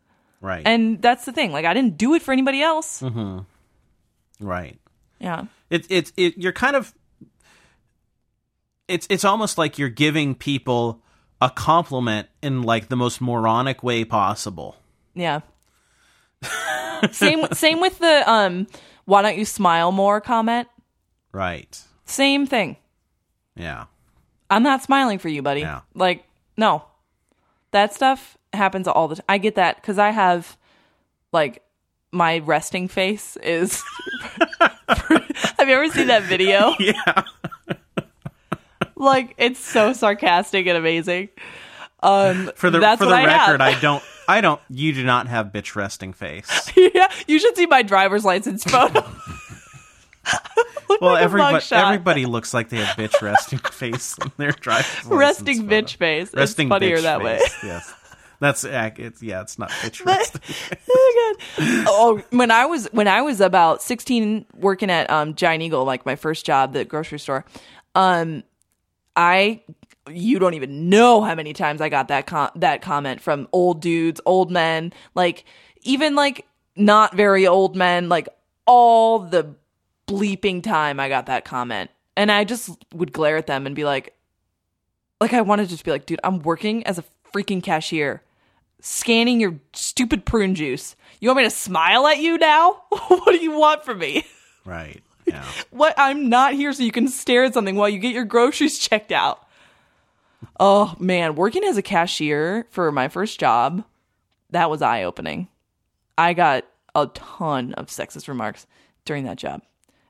B: Right.
A: And that's the thing. Like I didn't do it for anybody else.
B: right.
A: Yeah.
B: It's it's it, you're kind of, it's, it's almost like you're giving people a compliment in like the most moronic way possible.
A: Yeah. same same with the um why don't you smile more comment?
B: Right.
A: Same thing.
B: Yeah.
A: I'm not smiling for you, buddy.
B: Yeah.
A: Like no. That stuff happens all the time. I get that cuz I have like my resting face is Have you ever seen that video?
B: Yeah.
A: Like it's so sarcastic and amazing. Um
B: For the, for the
A: I
B: record, I don't, I don't, you do not have bitch resting face.
A: yeah, you should see my driver's license photo.
B: Well,
A: like
B: everybody everybody looks like they have bitch resting face in their driver's license
A: resting
B: photo.
A: bitch face.
B: Resting
A: it's funnier
B: bitch
A: that way.
B: Yes, that's it's yeah, it's not bitch resting.
A: oh, God. oh, when I was when I was about sixteen, working at um, Giant Eagle, like my first job, the grocery store. Um, I you don't even know how many times I got that com- that comment from old dudes, old men, like even like not very old men, like all the bleeping time I got that comment, and I just would glare at them and be like, like I wanted to just be like, dude, I'm working as a freaking cashier scanning your stupid prune juice. You want me to smile at you now? what do you want from me?
B: Right.
A: What I'm not here so you can stare at something while you get your groceries checked out. Oh man, working as a cashier for my first job, that was eye opening. I got a ton of sexist remarks during that job.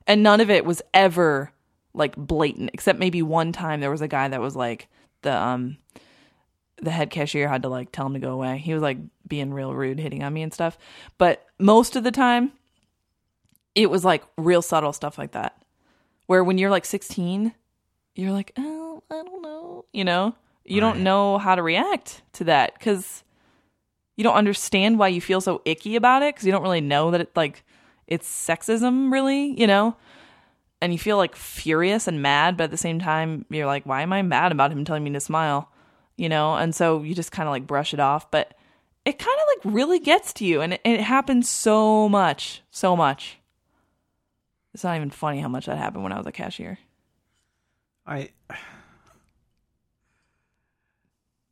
A: And none of it was ever like blatant, except maybe one time there was a guy that was like the um the head cashier had to like tell him to go away. He was like being real rude, hitting on me and stuff. But most of the time, it was like real subtle stuff like that. Where when you're like 16, you're like, oh, I don't know. You know, you don't know how to react to that because you don't understand why you feel so icky about it because you don't really know that it like it's sexism, really, you know? And you feel like furious and mad, but at the same time, you're like, why am I mad about him telling me to smile? You know? And so you just kind of like brush it off. But it kind of like really gets to you. And it, it happens so much, so much. It's not even funny how much that happened when I was a cashier.
B: I,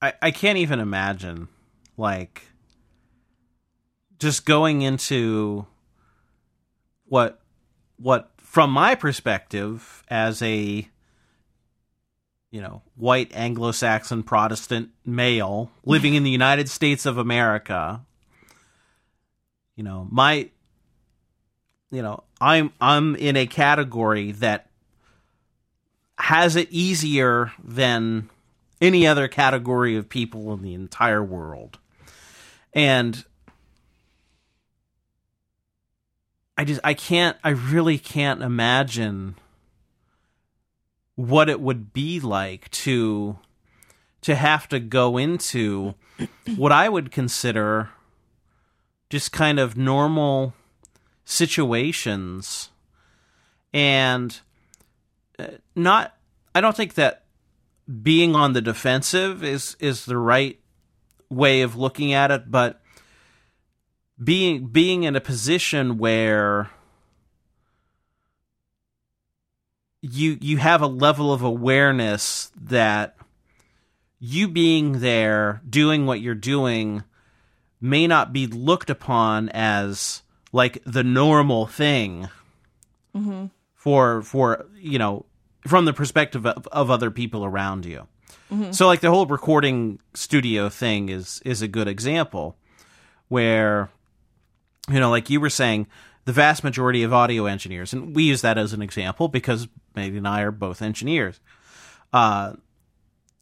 B: I I can't even imagine like just going into what what from my perspective as a you know white anglo-saxon protestant male living in the united states of america you know my you know i'm i'm in a category that has it easier than any other category of people in the entire world. And I just I can't I really can't imagine what it would be like to to have to go into what I would consider just kind of normal situations. And uh, not I don't think that being on the defensive is is the right way of looking at it but being being in a position where you you have a level of awareness that you being there doing what you're doing may not be looked upon as like the normal thing for for you know from the perspective of, of other people around you. So like the whole recording studio thing is is a good example where you know like you were saying the vast majority of audio engineers and we use that as an example because Maggie and I are both engineers uh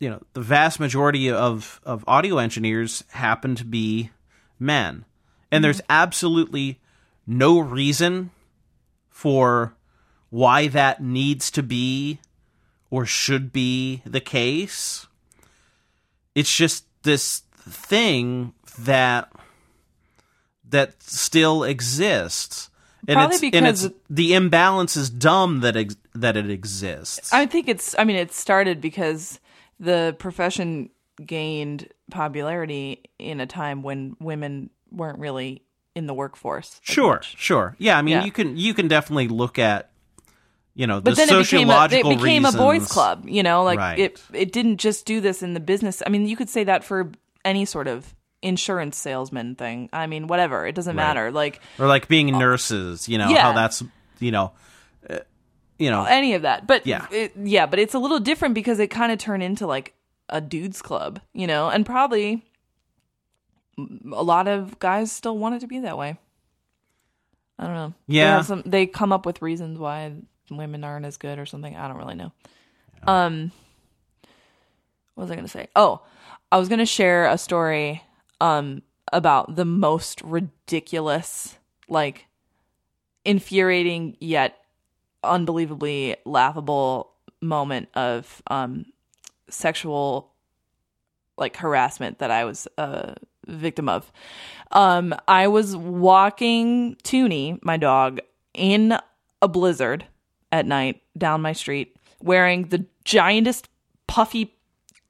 B: you know the vast majority of of audio engineers happen to be men. And there's absolutely no reason for why that needs to be or should be the case. It's just this thing that that still exists. And
A: Probably
B: it's, and
A: because
B: it's, the imbalance is dumb that ex- that it exists.
A: I think it's. I mean, it started because the profession gained popularity in a time when women weren't really in the workforce.
B: Sure,
A: much.
B: sure. Yeah, I mean,
A: Yeah.
B: you can you can definitely look at you know the
A: But then it became a, it
B: sociological
A: became a boys' club. You know, like
B: Right.
A: it. It didn't just do this in the business. I mean, you could say that for any sort of insurance salesman thing. I mean, whatever. It doesn't matter. Like
B: or like being nurses. You know
A: Yeah.
B: how that's you know, uh, you know.
A: any of that. But
B: Yeah.
A: it, yeah, but it's a little different because it kind of turned into like a dudes club, you know, and probably a lot of guys still want it to be that way. I don't know.
B: Yeah.
A: have some, they come up with reasons why women aren't as good or something. I don't really know. Um, what was I going to say? Oh, I was going to share a story um about the most ridiculous, like infuriating yet unbelievably laughable moment of um sexual like harassment that I was a victim of. Um I was walking Toonie, my dog, in a blizzard at night down my street wearing the giantest puffy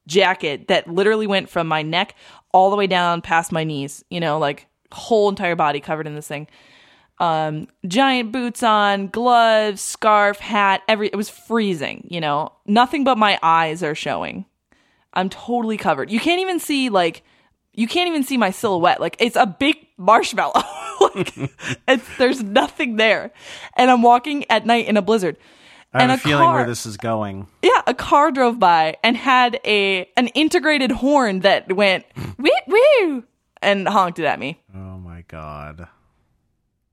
A: jacket that literally went from my neck all the way down past my knees, you know, like whole entire body covered in this thing. Um, giant boots on, gloves, scarf, hat, every it was freezing, you know. Nothing but my eyes are showing. I'm totally covered. You can't even see like you can't even see my silhouette. Like it's a big marshmallow. like it's there's nothing there. And I'm walking at night in a blizzard.
B: I have
A: and
B: a,
A: a
B: feeling
A: car-
B: where this is going.
A: Yeah, a car drove by and had a an integrated horn that went woo woo and honked it at me.
B: Oh my god.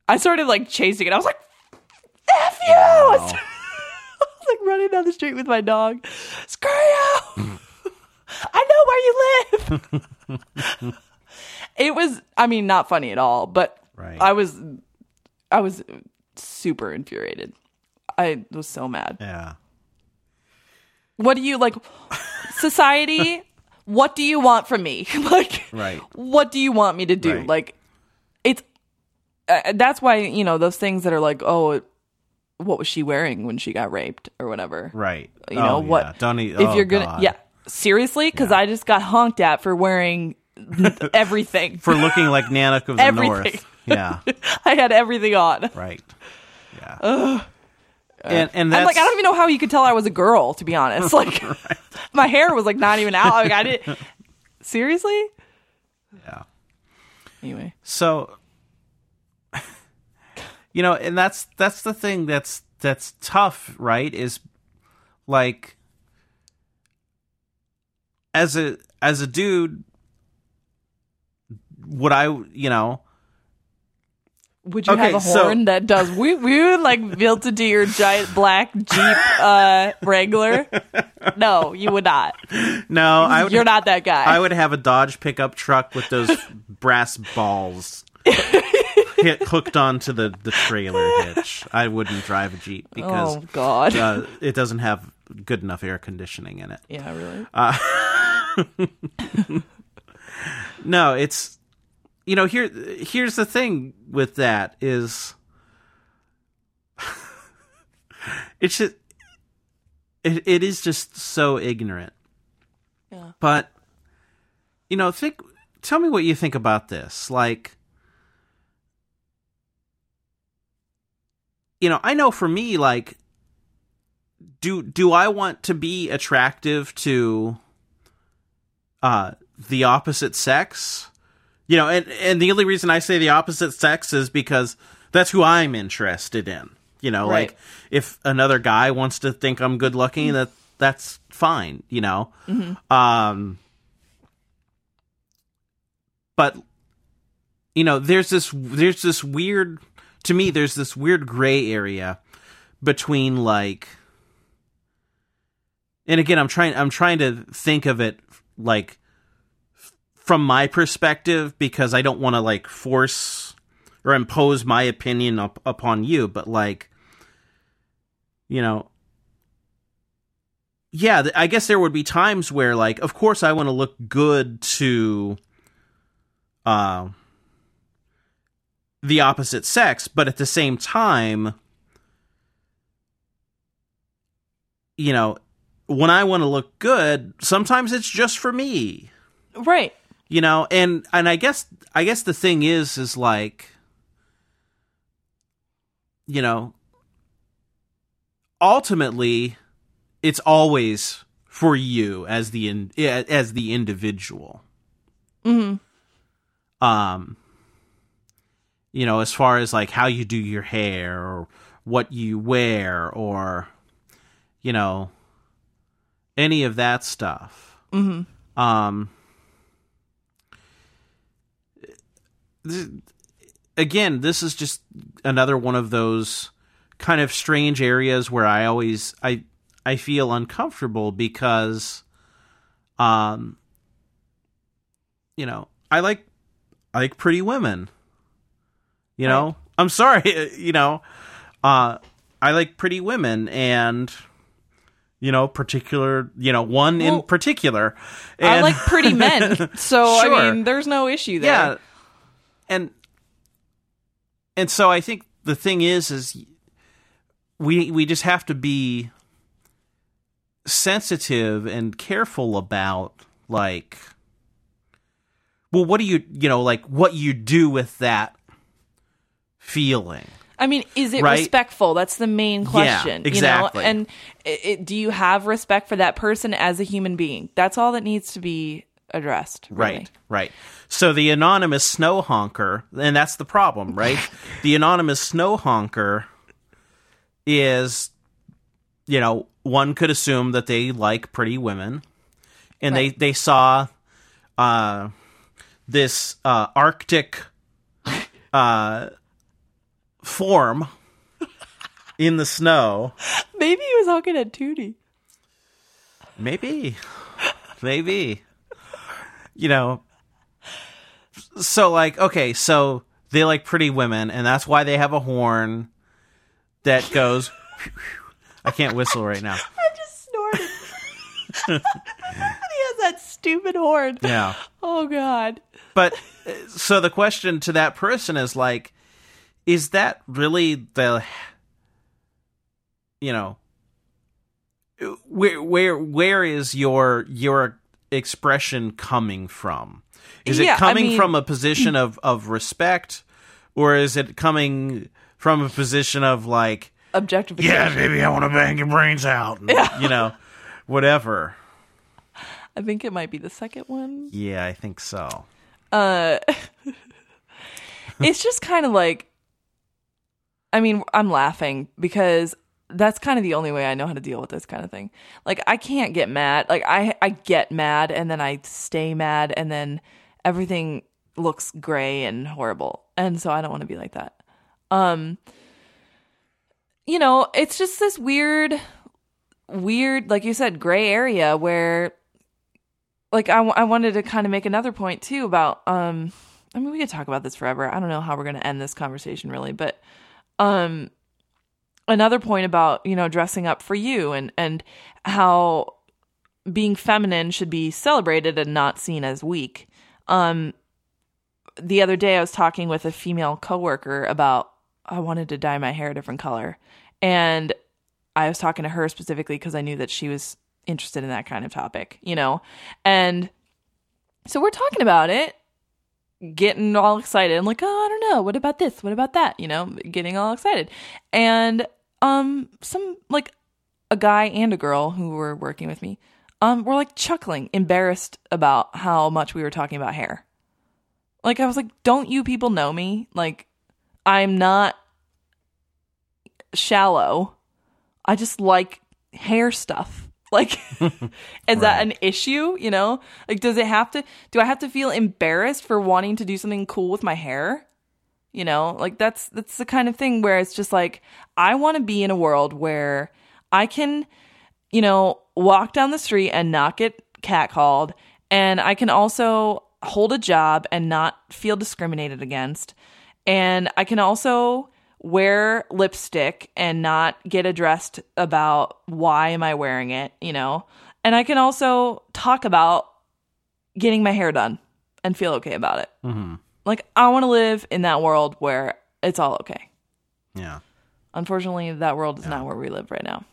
A: I started like chasing it. I was like, "F you!" I was, I was like running down the street with my dog. Screw you! I know where you live. it was, I mean, not funny at all, but
B: Right.
A: I was, I was super infuriated. I was so mad.
B: Yeah.
A: What do you like? Society. What do you want from me? like,
B: Right.
A: what do you want me to do?
B: Right.
A: Like, it's uh, that's why you know those things that are like, oh, what was she wearing when she got raped or whatever.
B: Right.
A: You know
B: Oh,
A: what?
B: yeah. Don't eat,
A: if
B: oh,
A: you're gonna,
B: God.
A: yeah, seriously, because I just got honked at for wearing everything.
B: For looking like Nanook of the
A: Everything.
B: North. Yeah.
A: I had everything on.
B: Right. Yeah. and and that's
A: I'm like, I don't even know how you could tell I was a girl. To be honest, like, my hair was like not even out. Like, I didn't. Seriously.
B: yeah.
A: Anyway.
B: So you know, and that's that's the thing that's that's tough, right? Is like as a as a dude would I, you know,
A: Would you
B: Okay,
A: have a
B: so-
A: horn that does we woo like built into your giant black Jeep uh, Wrangler? No, you would not.
B: no, I would
A: You're not that guy.
B: I would have a Dodge pickup truck with those brass balls hit, hooked onto the, the trailer hitch. I wouldn't drive a Jeep because
A: oh God.
B: uh, it doesn't have good enough air conditioning in it.
A: yeah, really.
B: No, it's you know here here's the thing with that is it's just it, it is just so ignorant.
A: Yeah.
B: But you know, think tell me what you think about this. Like you know, I know for me like do do I want to be attractive to uh the opposite sex? You know, and and the only reason I say the opposite sex is because that's who I'm interested in. You know,
A: Right.
B: like if another guy wants to think I'm good looking, that that's fine. You know, um, but you know, there's this there's this weird to me. There's this weird gray area between like, and again, I'm trying I'm trying to think of it like from my perspective because I don't want to like force or impose my opinion up, upon you, but like, you know, yeah, I guess there would be times where like, of course, I want to look good to, uh, the opposite sex, but at the same time, you know, when I want to look good, sometimes it's just for me.
A: Right.
B: you know and and i guess i guess the thing is is like you know ultimately it's always for you as the in, as the individual.
A: Hmm
B: um you know as far as like how you do your hair or what you wear or you know any of that stuff.
A: Hmm
B: um th- again this is just another one of those kind of strange areas where i always i i feel uncomfortable because um you know i like i like pretty women. You know? I'm sorry you know uh I like pretty women and you know particular you know one in
A: Well,
B: particular.
A: I
B: And-
A: like pretty men, so
B: Sure.
A: I mean, there's no issue there.
B: yeah, and and so I think the thing is is we we just have to be sensitive and careful about like well what do you you know like what you do with that feeling
A: I mean, is it
B: Right?
A: respectful? That's the main question.
B: Yeah, exactly.
A: You know? And it, it, do you have respect for that person as a human being? That's all that needs to be addressed. really.
B: Right, right. So the anonymous snow honker, and that's the problem, right? the anonymous snow honker is, you know, one could assume that they like pretty women, and
A: Right.
B: they they saw uh, this uh, Arctic uh, form in the snow.
A: Maybe he was looking at Tootie.
B: Maybe. Maybe. You know. So like, okay, so they like pretty women, and that's why they have a horn that goes I can't whistle right now.
A: I just snorted. he has that stupid horn.
B: Yeah.
A: Oh God.
B: But uh, so the question to that person is like, is that really the you know where where where is your your expression coming from? Is
A: Yeah,
B: it coming
A: mean-
B: from a position of of respect or is it coming from a position of like
A: Objectification.
B: yeah, baby, I want to bang your brains out, and, you know, whatever.
A: I think it might be the second one.
B: Yeah, I think so.
A: Uh, it's just kind of like, I mean, I'm laughing because that's kind of the only way I know how to deal with this kind of thing. Like, I can't get mad. Like, I I get mad and then I stay mad and then everything looks gray and horrible, and so I don't want to be like that. Um, you know, it's just this weird, weird, like you said, gray area where like I, I wanted to kind of make another point too about um i mean we could talk about this forever i don't know how we're going to end this conversation really but um another point about you know dressing up for you and and how being feminine should be celebrated and not seen as weak. Um the other day i was talking with a female coworker about i wanted to dye my hair a different color. And i was talking to her specifically because i knew that she was interested in that kind of topic you know? And so we're talking about it getting all excited. I'm like oh i don't know. What about this? What about that? You know getting all excited. And um some like a guy and a girl who were working with me um were like chuckling embarrassed about how much we were talking about hair. Like i was like don't you people know me? Like i'm not shallow. I just like hair stuff like is that an issue you know? Like does it have to do i have to feel embarrassed for wanting to do something cool with my hair? You know? Like that's that's the kind of thing where it's just like i want to be in a world where i can you know walk down the street and not get catcalled and i can also hold a job and not feel discriminated against and i can also wear lipstick and not get addressed about why am i wearing it you know and i can also talk about getting my hair done and feel okay about it
B: hmm
A: like I want to live in that world where it's all okay.
B: Yeah.
A: Unfortunately, that world is not where we live right now.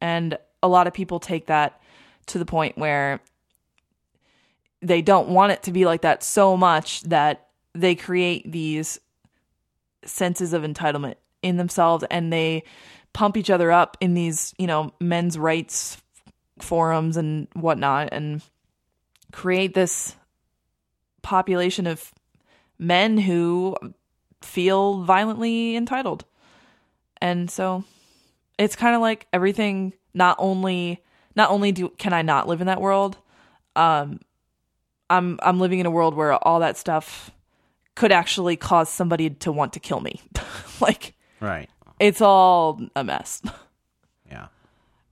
A: And a lot of people take that to the point where they don't want it to be like that so much that they create these senses of entitlement in themselves and they pump each other up in these, you know, men's rights forums and whatnot and create this population of men who feel violently entitled. And so it's kind of like everything not only not only do can I not live in that world, um I'm I'm living in a world where all that stuff could actually cause somebody to want to kill me. like
B: Right.
A: it's all a mess.
B: Yeah.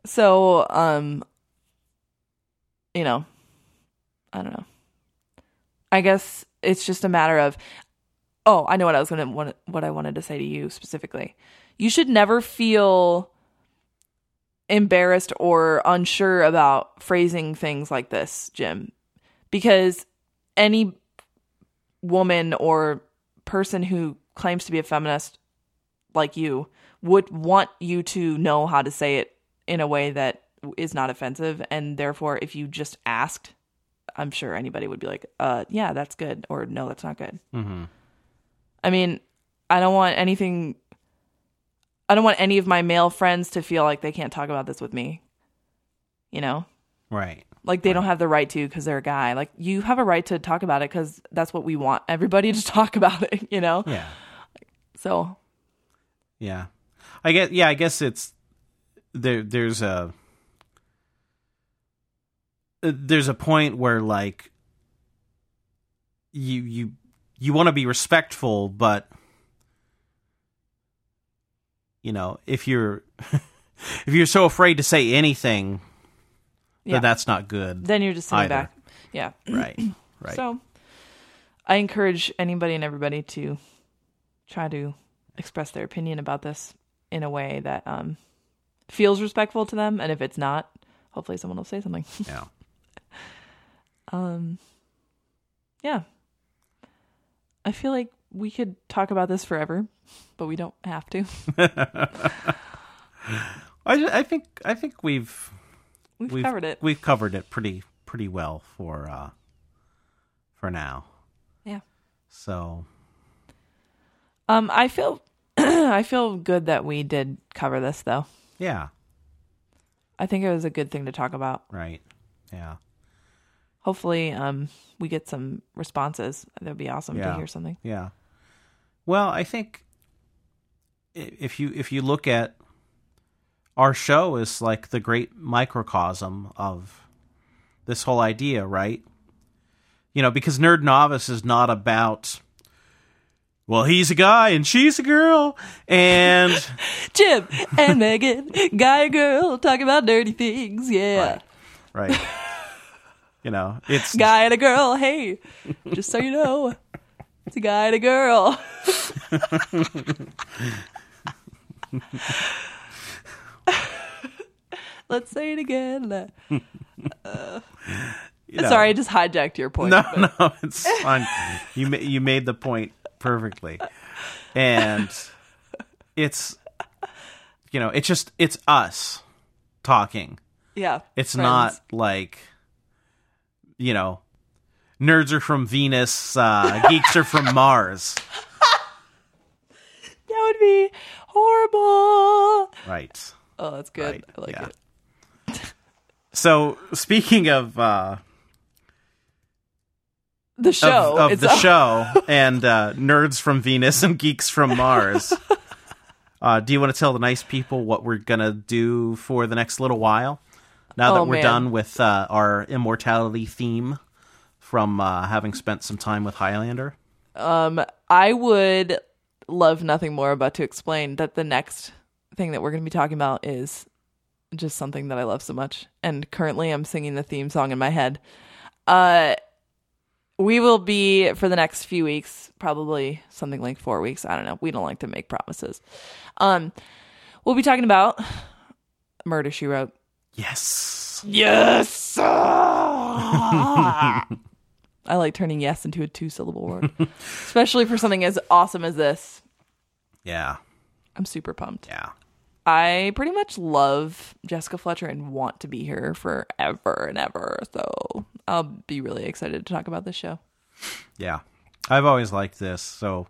A: So, um you know, I don't know. I guess it's just a matter of oh, I know what I was going to what what I wanted to say to you specifically. you should never feel embarrassed or unsure about phrasing things like this, Jim, because any woman or person who claims to be a feminist like you would want you to know how to say it in a way that is not offensive and therefore if you just asked i'm sure anybody would be like uh yeah that's good or no that's not good
B: Mm-hmm.
A: i mean i don't want anything i don't want any of my male friends to feel like they can't talk about this with me you know
B: Right.
A: Like they don't have the right to because they're a guy like you have a right to talk about it because that's what we want everybody to talk about it you know
B: Yeah.
A: so
B: Yeah. I guess yeah, I guess it's there there's a there's a point where like you you you want to be respectful but you know, if you're if you're so afraid to say anything
A: Yeah.
B: that's not good.
A: then you're just sitting
B: Either.
A: back yeah
B: right. Right.
A: So I encourage anybody and everybody to try to express their opinion about this in a way that um, feels respectful to them. And if it's not, hopefully someone will say something.
B: yeah.
A: Um, yeah. I feel like we could talk about this forever, but we don't have to.
B: I I think I think we've
A: We've,
B: we've
A: covered it.
B: We've covered it pretty pretty well for uh for now.
A: Yeah.
B: So
A: Um, I feel I feel good that we did cover this though.
B: yeah,
A: I think it was a good thing to talk about.
B: right. Yeah.
A: Hopefully, um, we get some responses. That'd be awesome to hear something.
B: Yeah. Well, I think if you if you look at our show is like the great microcosm of this whole idea, right? You know, because Nerd Novice is not about well, he's a guy and she's a girl and
A: Jim and Megan, guy and girl, talking about dirty things. Yeah.
B: Right. right. you know, it's
A: Guy and a girl. Hey, just so you know, it's a guy and a girl. Let's say it again. Uh,
B: you know.
A: Sorry, I just hijacked your point.
B: No,
A: but-
B: no, it's fine. you ma- you made the point perfectly, and it's you know it's just it's us talking.
A: Yeah.
B: It's
A: friends.
B: not like you know nerds are from Venus, uh, geeks are from Mars.
A: That would be horrible.
B: Right.
A: Oh, that's good.
B: Right,
A: I like
B: yeah.
A: it.
B: So speaking of uh,
A: The show.
B: of, of the show and uh, nerds from Venus and geeks from Mars. Uh, do you want to tell the nice people what we're gonna do for the next little while? Now that
A: Oh,
B: we're
A: man.
B: done with uh, our immortality theme from uh, having spent some time with Highlander.
A: Um, I would love nothing more but to explain that the next thing that we're going to be talking about is just something that I love so much. And currently I'm singing the theme song in my head. Uh, we will be for the next few weeks, probably something like four weeks. I don't know. We don't like to make promises. Um, we'll be talking about Murder She Wrote.
B: Yes.
A: Yes. I like turning yes into a two syllable word, especially for something as awesome as this.
B: Yeah.
A: I'm super pumped.
B: Yeah.
A: I pretty much love Jessica Fletcher and want to be here forever and ever. So I'll be really excited to talk about this show.
B: Yeah. I've always liked this, so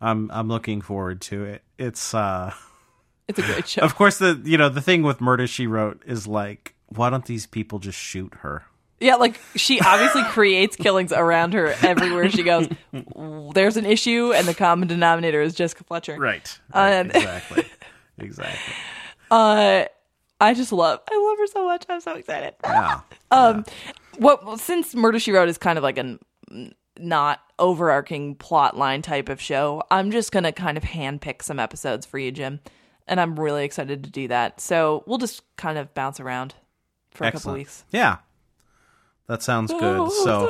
B: I'm I'm looking forward to it. It's uh
A: It's a great show.
B: of course the you know the thing with Murder She Wrote is like why don't these people just shoot her?
A: yeah, like she obviously creates killings around her everywhere she goes. There's an issue, and the common denominator is Jessica Fletcher.
B: Right.
A: Um,
B: exactly. Exactly.
A: Uh, I just love, I love her so much. I'm so excited.
B: Yeah.
A: Um, what well, since Murder She Wrote is kind of like a not overarching plot line type of show, I'm just gonna kind of handpick some episodes for you, Jim, and I'm really excited to do that. So we'll just kind of bounce around for a couple weeks.
B: Yeah. That sounds good.
A: Oh,
B: so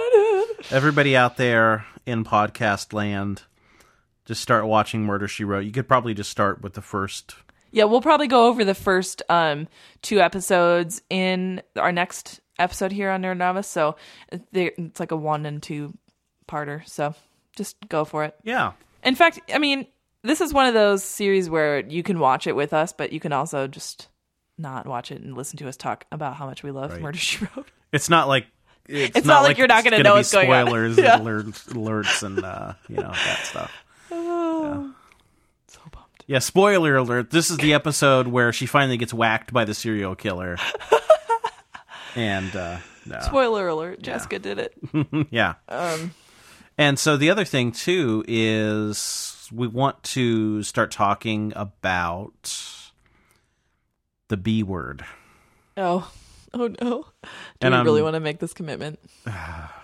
A: excited.
B: everybody out there in podcast land, just start watching Murder She Wrote, you could probably just start with the first.
A: Yeah, we'll probably go over the first um, two episodes in our next episode here on Nerd Novice. So it's like a one and two parter. So just go for it.
B: Yeah.
A: In fact, I mean, this is one of those series where you can watch it with us, but you can also just not watch it and listen to us talk about how much we love
B: Right.
A: Murder She Wrote.
B: It's not like. It's,
A: It's not like you're not gonna
B: gonna
A: know what's going on.
B: spoilers
A: Yeah.
B: and alerts, alerts and uh, you know that stuff.
A: So pumped.
B: Yeah, spoiler alert. This is the episode where she finally gets whacked by the serial killer. and uh no.
A: Spoiler alert: Jessica did it.
B: yeah.
A: Um,
B: And so the other thing too is we want to start talking about the B word.
A: oh, oh no! Do
B: And,
A: we
B: um,
A: really want to make this commitment?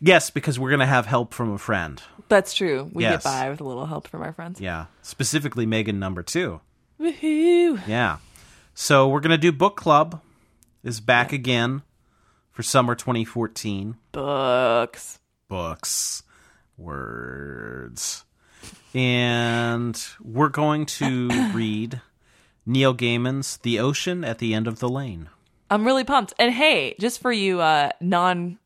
B: Yes, because we're going to have help from a friend.
A: That's true. We
B: Yes.
A: get by with a little help from our friends.
B: Yeah, specifically Megan number 2.
A: Woohoo!
B: Yeah. So we're going to do book club is back again for summer 2014.
A: Books.
B: books, words. And we're going to read Neil Gaiman's The Ocean at the End of the Lane.
A: I'm really pumped. And hey, just for you uh, non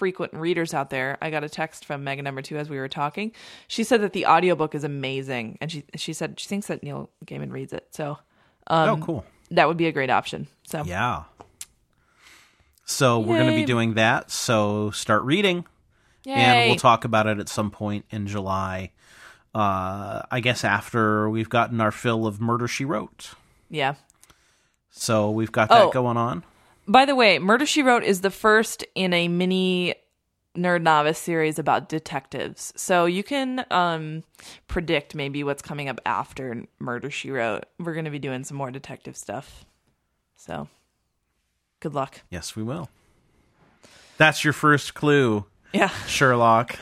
A: frequent readers out there, I got a text from Megan number two as we were talking. She said that the audiobook is amazing. And she she said she thinks that Neil Gaiman reads it. So
B: oh, cool.
A: that would be a great option. So
B: Yeah. So we're going to be doing that. So start reading,
A: Yay.
B: and we'll talk about it at some point in July. Uh, I guess after we've gotten our fill of Murder She Wrote.
A: Yeah.
B: So we've got that
A: Oh.
B: going on.
A: By the way, Murder She Wrote is the first in a mini Nerd Novice series about detectives. So you can um, predict maybe what's coming up after Murder She Wrote. We're going to be doing some more detective stuff. So good luck.
B: Yes, we will. That's your first clue,
A: Yeah.
B: Sherlock.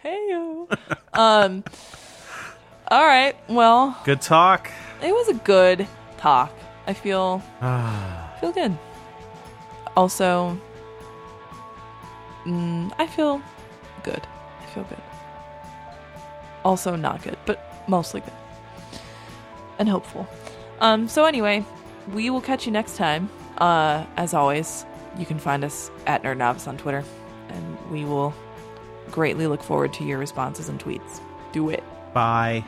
A: Hey. um. All right. Well,
B: Good talk.
A: it was a good talk. I feel feel good. Also, mm, I feel good. I feel good. Also, not good, but mostly good and hopeful. Um. So anyway, we will catch you next time. Uh, as always, you can find us at Nerd Novice on Twitter, and we will greatly look forward to your responses and tweets. Do it.
B: Bye.